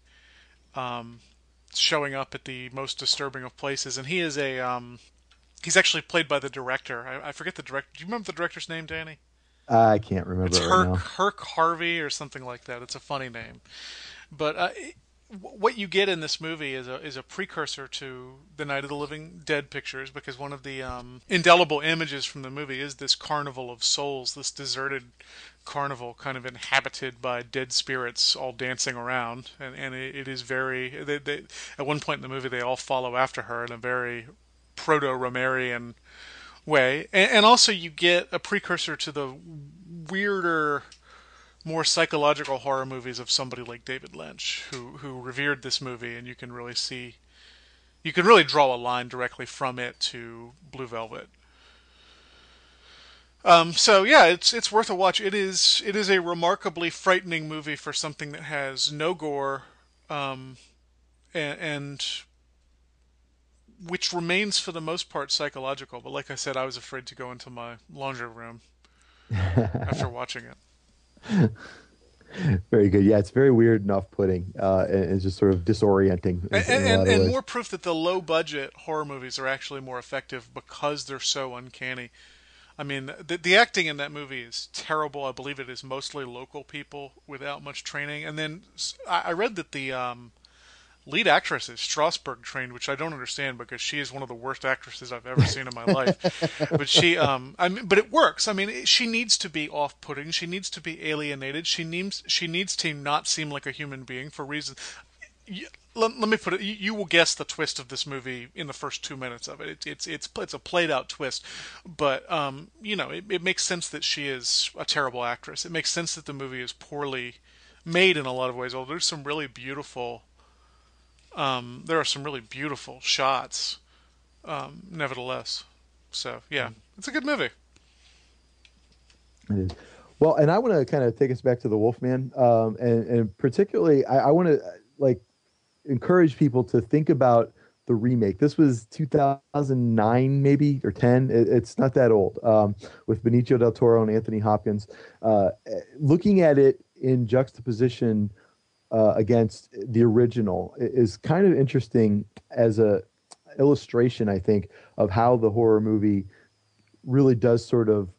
A: um, showing up at the most disturbing of places, and he is a um, he's actually played by the director. I, I forget the director. Do you remember the director's name, Danny?
D: I can't remember
A: It's
D: it right
A: Herk
D: now.
A: Herk Harvey or something like that. It's a funny name, but uh, what you get in this movie is a is a precursor to the Night of the Living Dead pictures because one of the um, indelible images from the movie is this carnival of souls, this deserted carnival, kind of inhabited by dead spirits all dancing around, and and it, it is very. They, they, at one point in the movie, they all follow after her in a very proto Romerian way, and, and also you get a precursor to the weirder, more psychological horror movies of somebody like David Lynch, who who revered this movie, and you can really see, you can really draw a line directly from it to Blue Velvet. Um, so yeah, it's it's worth a watch. It is it is a remarkably frightening movie for something that has no gore, um, and, and which remains for the most part psychological. But like I said, I was afraid to go into my laundry room after watching it.
D: Very good. Yeah, it's very weird and off-putting, uh, and it's just sort of disorienting. in-
A: And,
D: in
A: and, and more proof that the low budget horror movies are actually more effective because they're so uncanny. I mean, the, the acting in that movie is terrible. I believe it is mostly local people without much training. And then I read that the um, lead actress is Strasberg trained, which I don't understand because she is one of the worst actresses I've ever seen in my life. But she, um, I mean, but it works. I mean, she needs to be off-putting. She needs to be alienated. She needs she needs to not seem like a human being for reasons. Let, let me put it. You, you will guess the twist of this movie in the first two minutes of it. it it's it's it's a played out twist, but um, you know, it, it makes sense that she is a terrible actress. It makes sense that the movie is poorly made in a lot of ways. Although there's some really beautiful, um, there are some really beautiful shots, um, nevertheless. So yeah, it's a good movie.
D: It is. Well, and I want to kind of take us back to the Wolfman, um, and, and particularly, I, I want to like encourage people to think about the remake. This was 2009, maybe or 10. It, it's not that old. Um, with Benicio del Toro and Anthony Hopkins, uh, looking at it in juxtaposition uh, against the original is kind of interesting as a illustration, I think, of how the horror movie really does sort of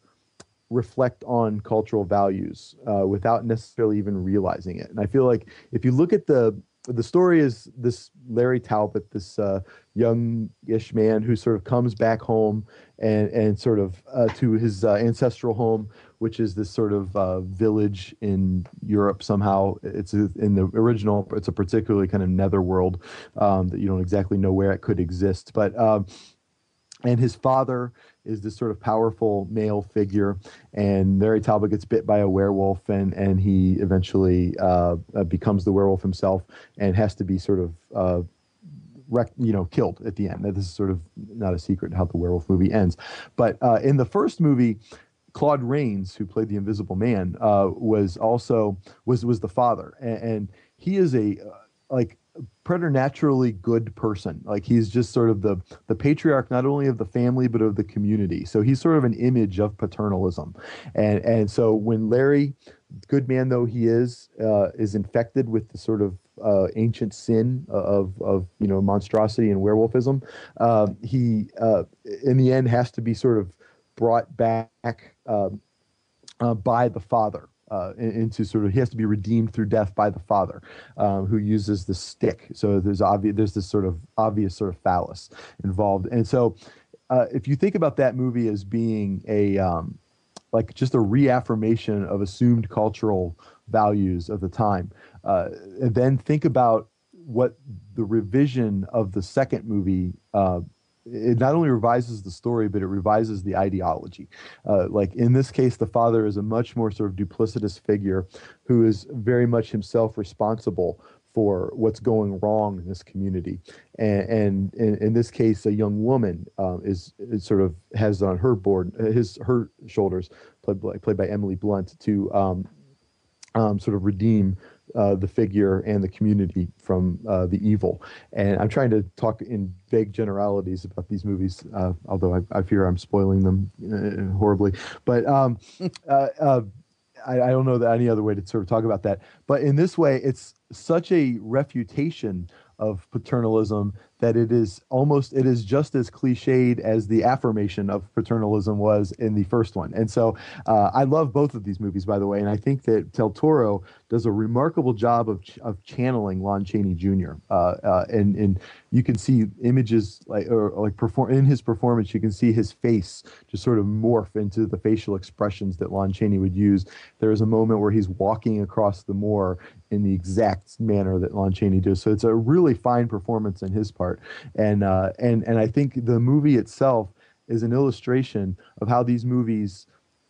D: reflect on cultural values uh, without necessarily even realizing it. And I feel like if you look at the the story is this Larry Talbot, this uh, youngish man who sort of comes back home and and sort of uh, to his uh, ancestral home, which is this sort of uh, village in Europe. Somehow, it's in the original. It's a particularly kind of netherworld um, that you don't exactly know where it could exist, but. Um, and his father is this sort of powerful male figure and larry talbot gets bit by a werewolf and and he eventually uh, uh, becomes the werewolf himself and has to be sort of uh, wreck, you know killed at the end this is sort of not a secret how the werewolf movie ends but uh, in the first movie Claude Rains, who played the Invisible Man, uh, was also was was the father, and, and he is a uh, like preternaturally good person. Like he's just sort of the the patriarch not only of the family but of the community. So he's sort of an image of paternalism, and and so when Larry good man though he is, uh, is infected with the sort of uh, ancient sin of of you know monstrosity and werewolfism. Uh, he uh, in the end has to be sort of brought back um, uh, by the father. Uh, into sort of he has to be redeemed through death by the father, um, who uses the stick. So there's obvious there's this sort of obvious sort of phallus involved, and so uh, if you think about that movie as being a um, like just a reaffirmation of assumed cultural values of the time, uh, and then think about what the revision of the second movie. Uh, it not only revises the story, but it revises the ideology. Uh, like in this case, the father is a much more sort of duplicitous figure who is very much himself responsible for what's going wrong in this community. And, and in, in this case, a young woman um, is, is sort of has on her board, his her shoulders, played by, played by Emily Blunt, to um, um, sort of redeem uh, the figure and the community from uh, the evil. And I'm trying to talk in vague generalities about these movies, uh, although I, I fear I'm spoiling them uh, horribly. But um, uh, uh, I, I don't know that any other way to sort of talk about that. But in this way, it's such a refutation of paternalism that it is almost it is just as cliched as the affirmation of paternalism was in the first one. And so uh, i love both of these movies by the way and i think that del toro does a remarkable job of, of channeling lon chaney jr uh, uh, and, and you can see images like or like perform in his performance you can see his face just sort of morph into the facial expressions that lon chaney would use. There is a moment where he's walking across the moor in the exact manner that lon chaney does. So it's a really fine performance in his part and uh, and and I think the movie itself is an illustration of how these movies,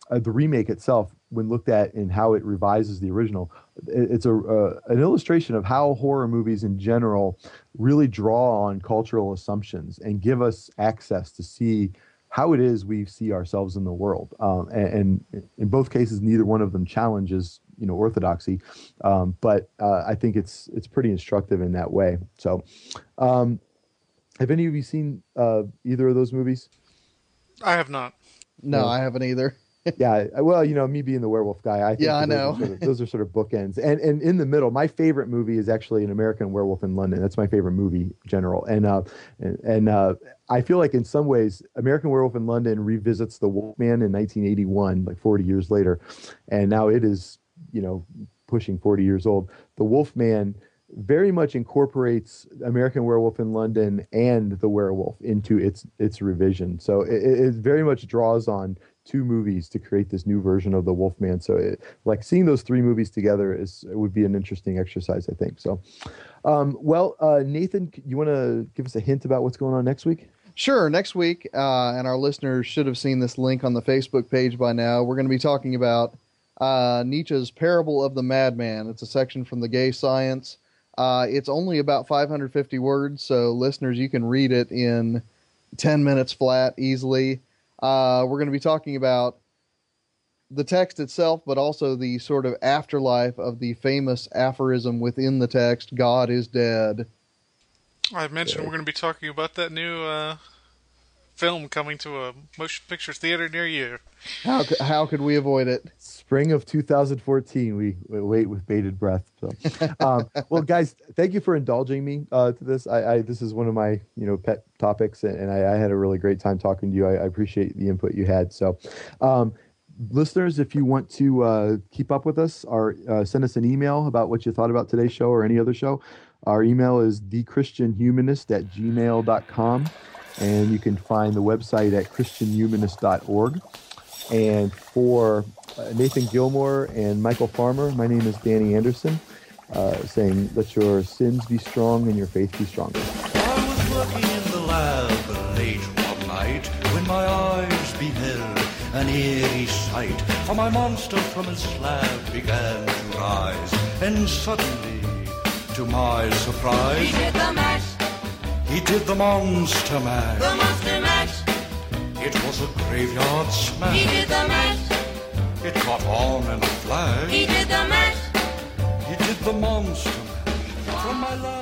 D: uh, the remake itself, when looked at in how it revises the original, it's a uh, an illustration of how horror movies in general really draw on cultural assumptions and give us access to see how it is we see ourselves in the world. Um, and, and in both cases, neither one of them challenges you know orthodoxy, um, but uh, I think it's it's pretty instructive in that way. So. Um, have any of you seen uh, either of those movies?
A: I have not.
E: No,
D: No.
E: I haven't either.
D: yeah, well, you know, me being the werewolf guy, I think
E: Yeah, I
D: that those
E: know.
D: Are sort of, those are sort of bookends, and and in the middle, my favorite movie is actually an American Werewolf in London. That's my favorite movie, general, and uh, and, and uh, I feel like in some ways, American Werewolf in London revisits the Wolfman in 1981, like 40 years later, and now it is, you know, pushing 40 years old. The Wolfman very much incorporates American Werewolf in London and the Werewolf into its its revision. So it, it very much draws on two movies to create this new version of the Wolfman. So it, like seeing those three movies together is would be an interesting exercise, I think. So, um, well, uh, Nathan, you want to give us a hint about what's going on next week?
E: Sure. Next week, uh, and our listeners should have seen this link on the Facebook page by now. We're going to be talking about uh, Nietzsche's Parable of the Madman. It's a section from the Gay Science. Uh, it's only about 550 words, so listeners, you can read it in 10 minutes flat easily. Uh, we're going to be talking about the text itself, but also the sort of afterlife of the famous aphorism within the text God is dead.
A: I mentioned we're going to be talking about that new uh, film coming to a motion picture theater near you.
E: How, c- how could we avoid it?
D: Spring of 2014, we, we wait with bated breath. So, um, well, guys, thank you for indulging me uh, to this. I, I this is one of my you know pet topics, and, and I, I had a really great time talking to you. I, I appreciate the input you had. So, um, listeners, if you want to uh, keep up with us, or uh, send us an email about what you thought about today's show or any other show, our email is thechristianhumanist at gmail.com, and you can find the website at christianhumanist.org. And for uh, Nathan Gilmour and Michial Farmer, my name is Danny Anderson, uh, saying, Let your sins be strong and your faith be stronger.
B: I was working in the lab late one night when my eyes beheld an eerie sight. For my monster from his slab began to rise, and suddenly, to my
C: He did the mash,
B: he did the monster
C: the monster mash.
B: It was a graveyard smash.
C: He did the mash,
B: It caught on in a flash.
C: he did the mash.
B: He did the monster mash from my lab.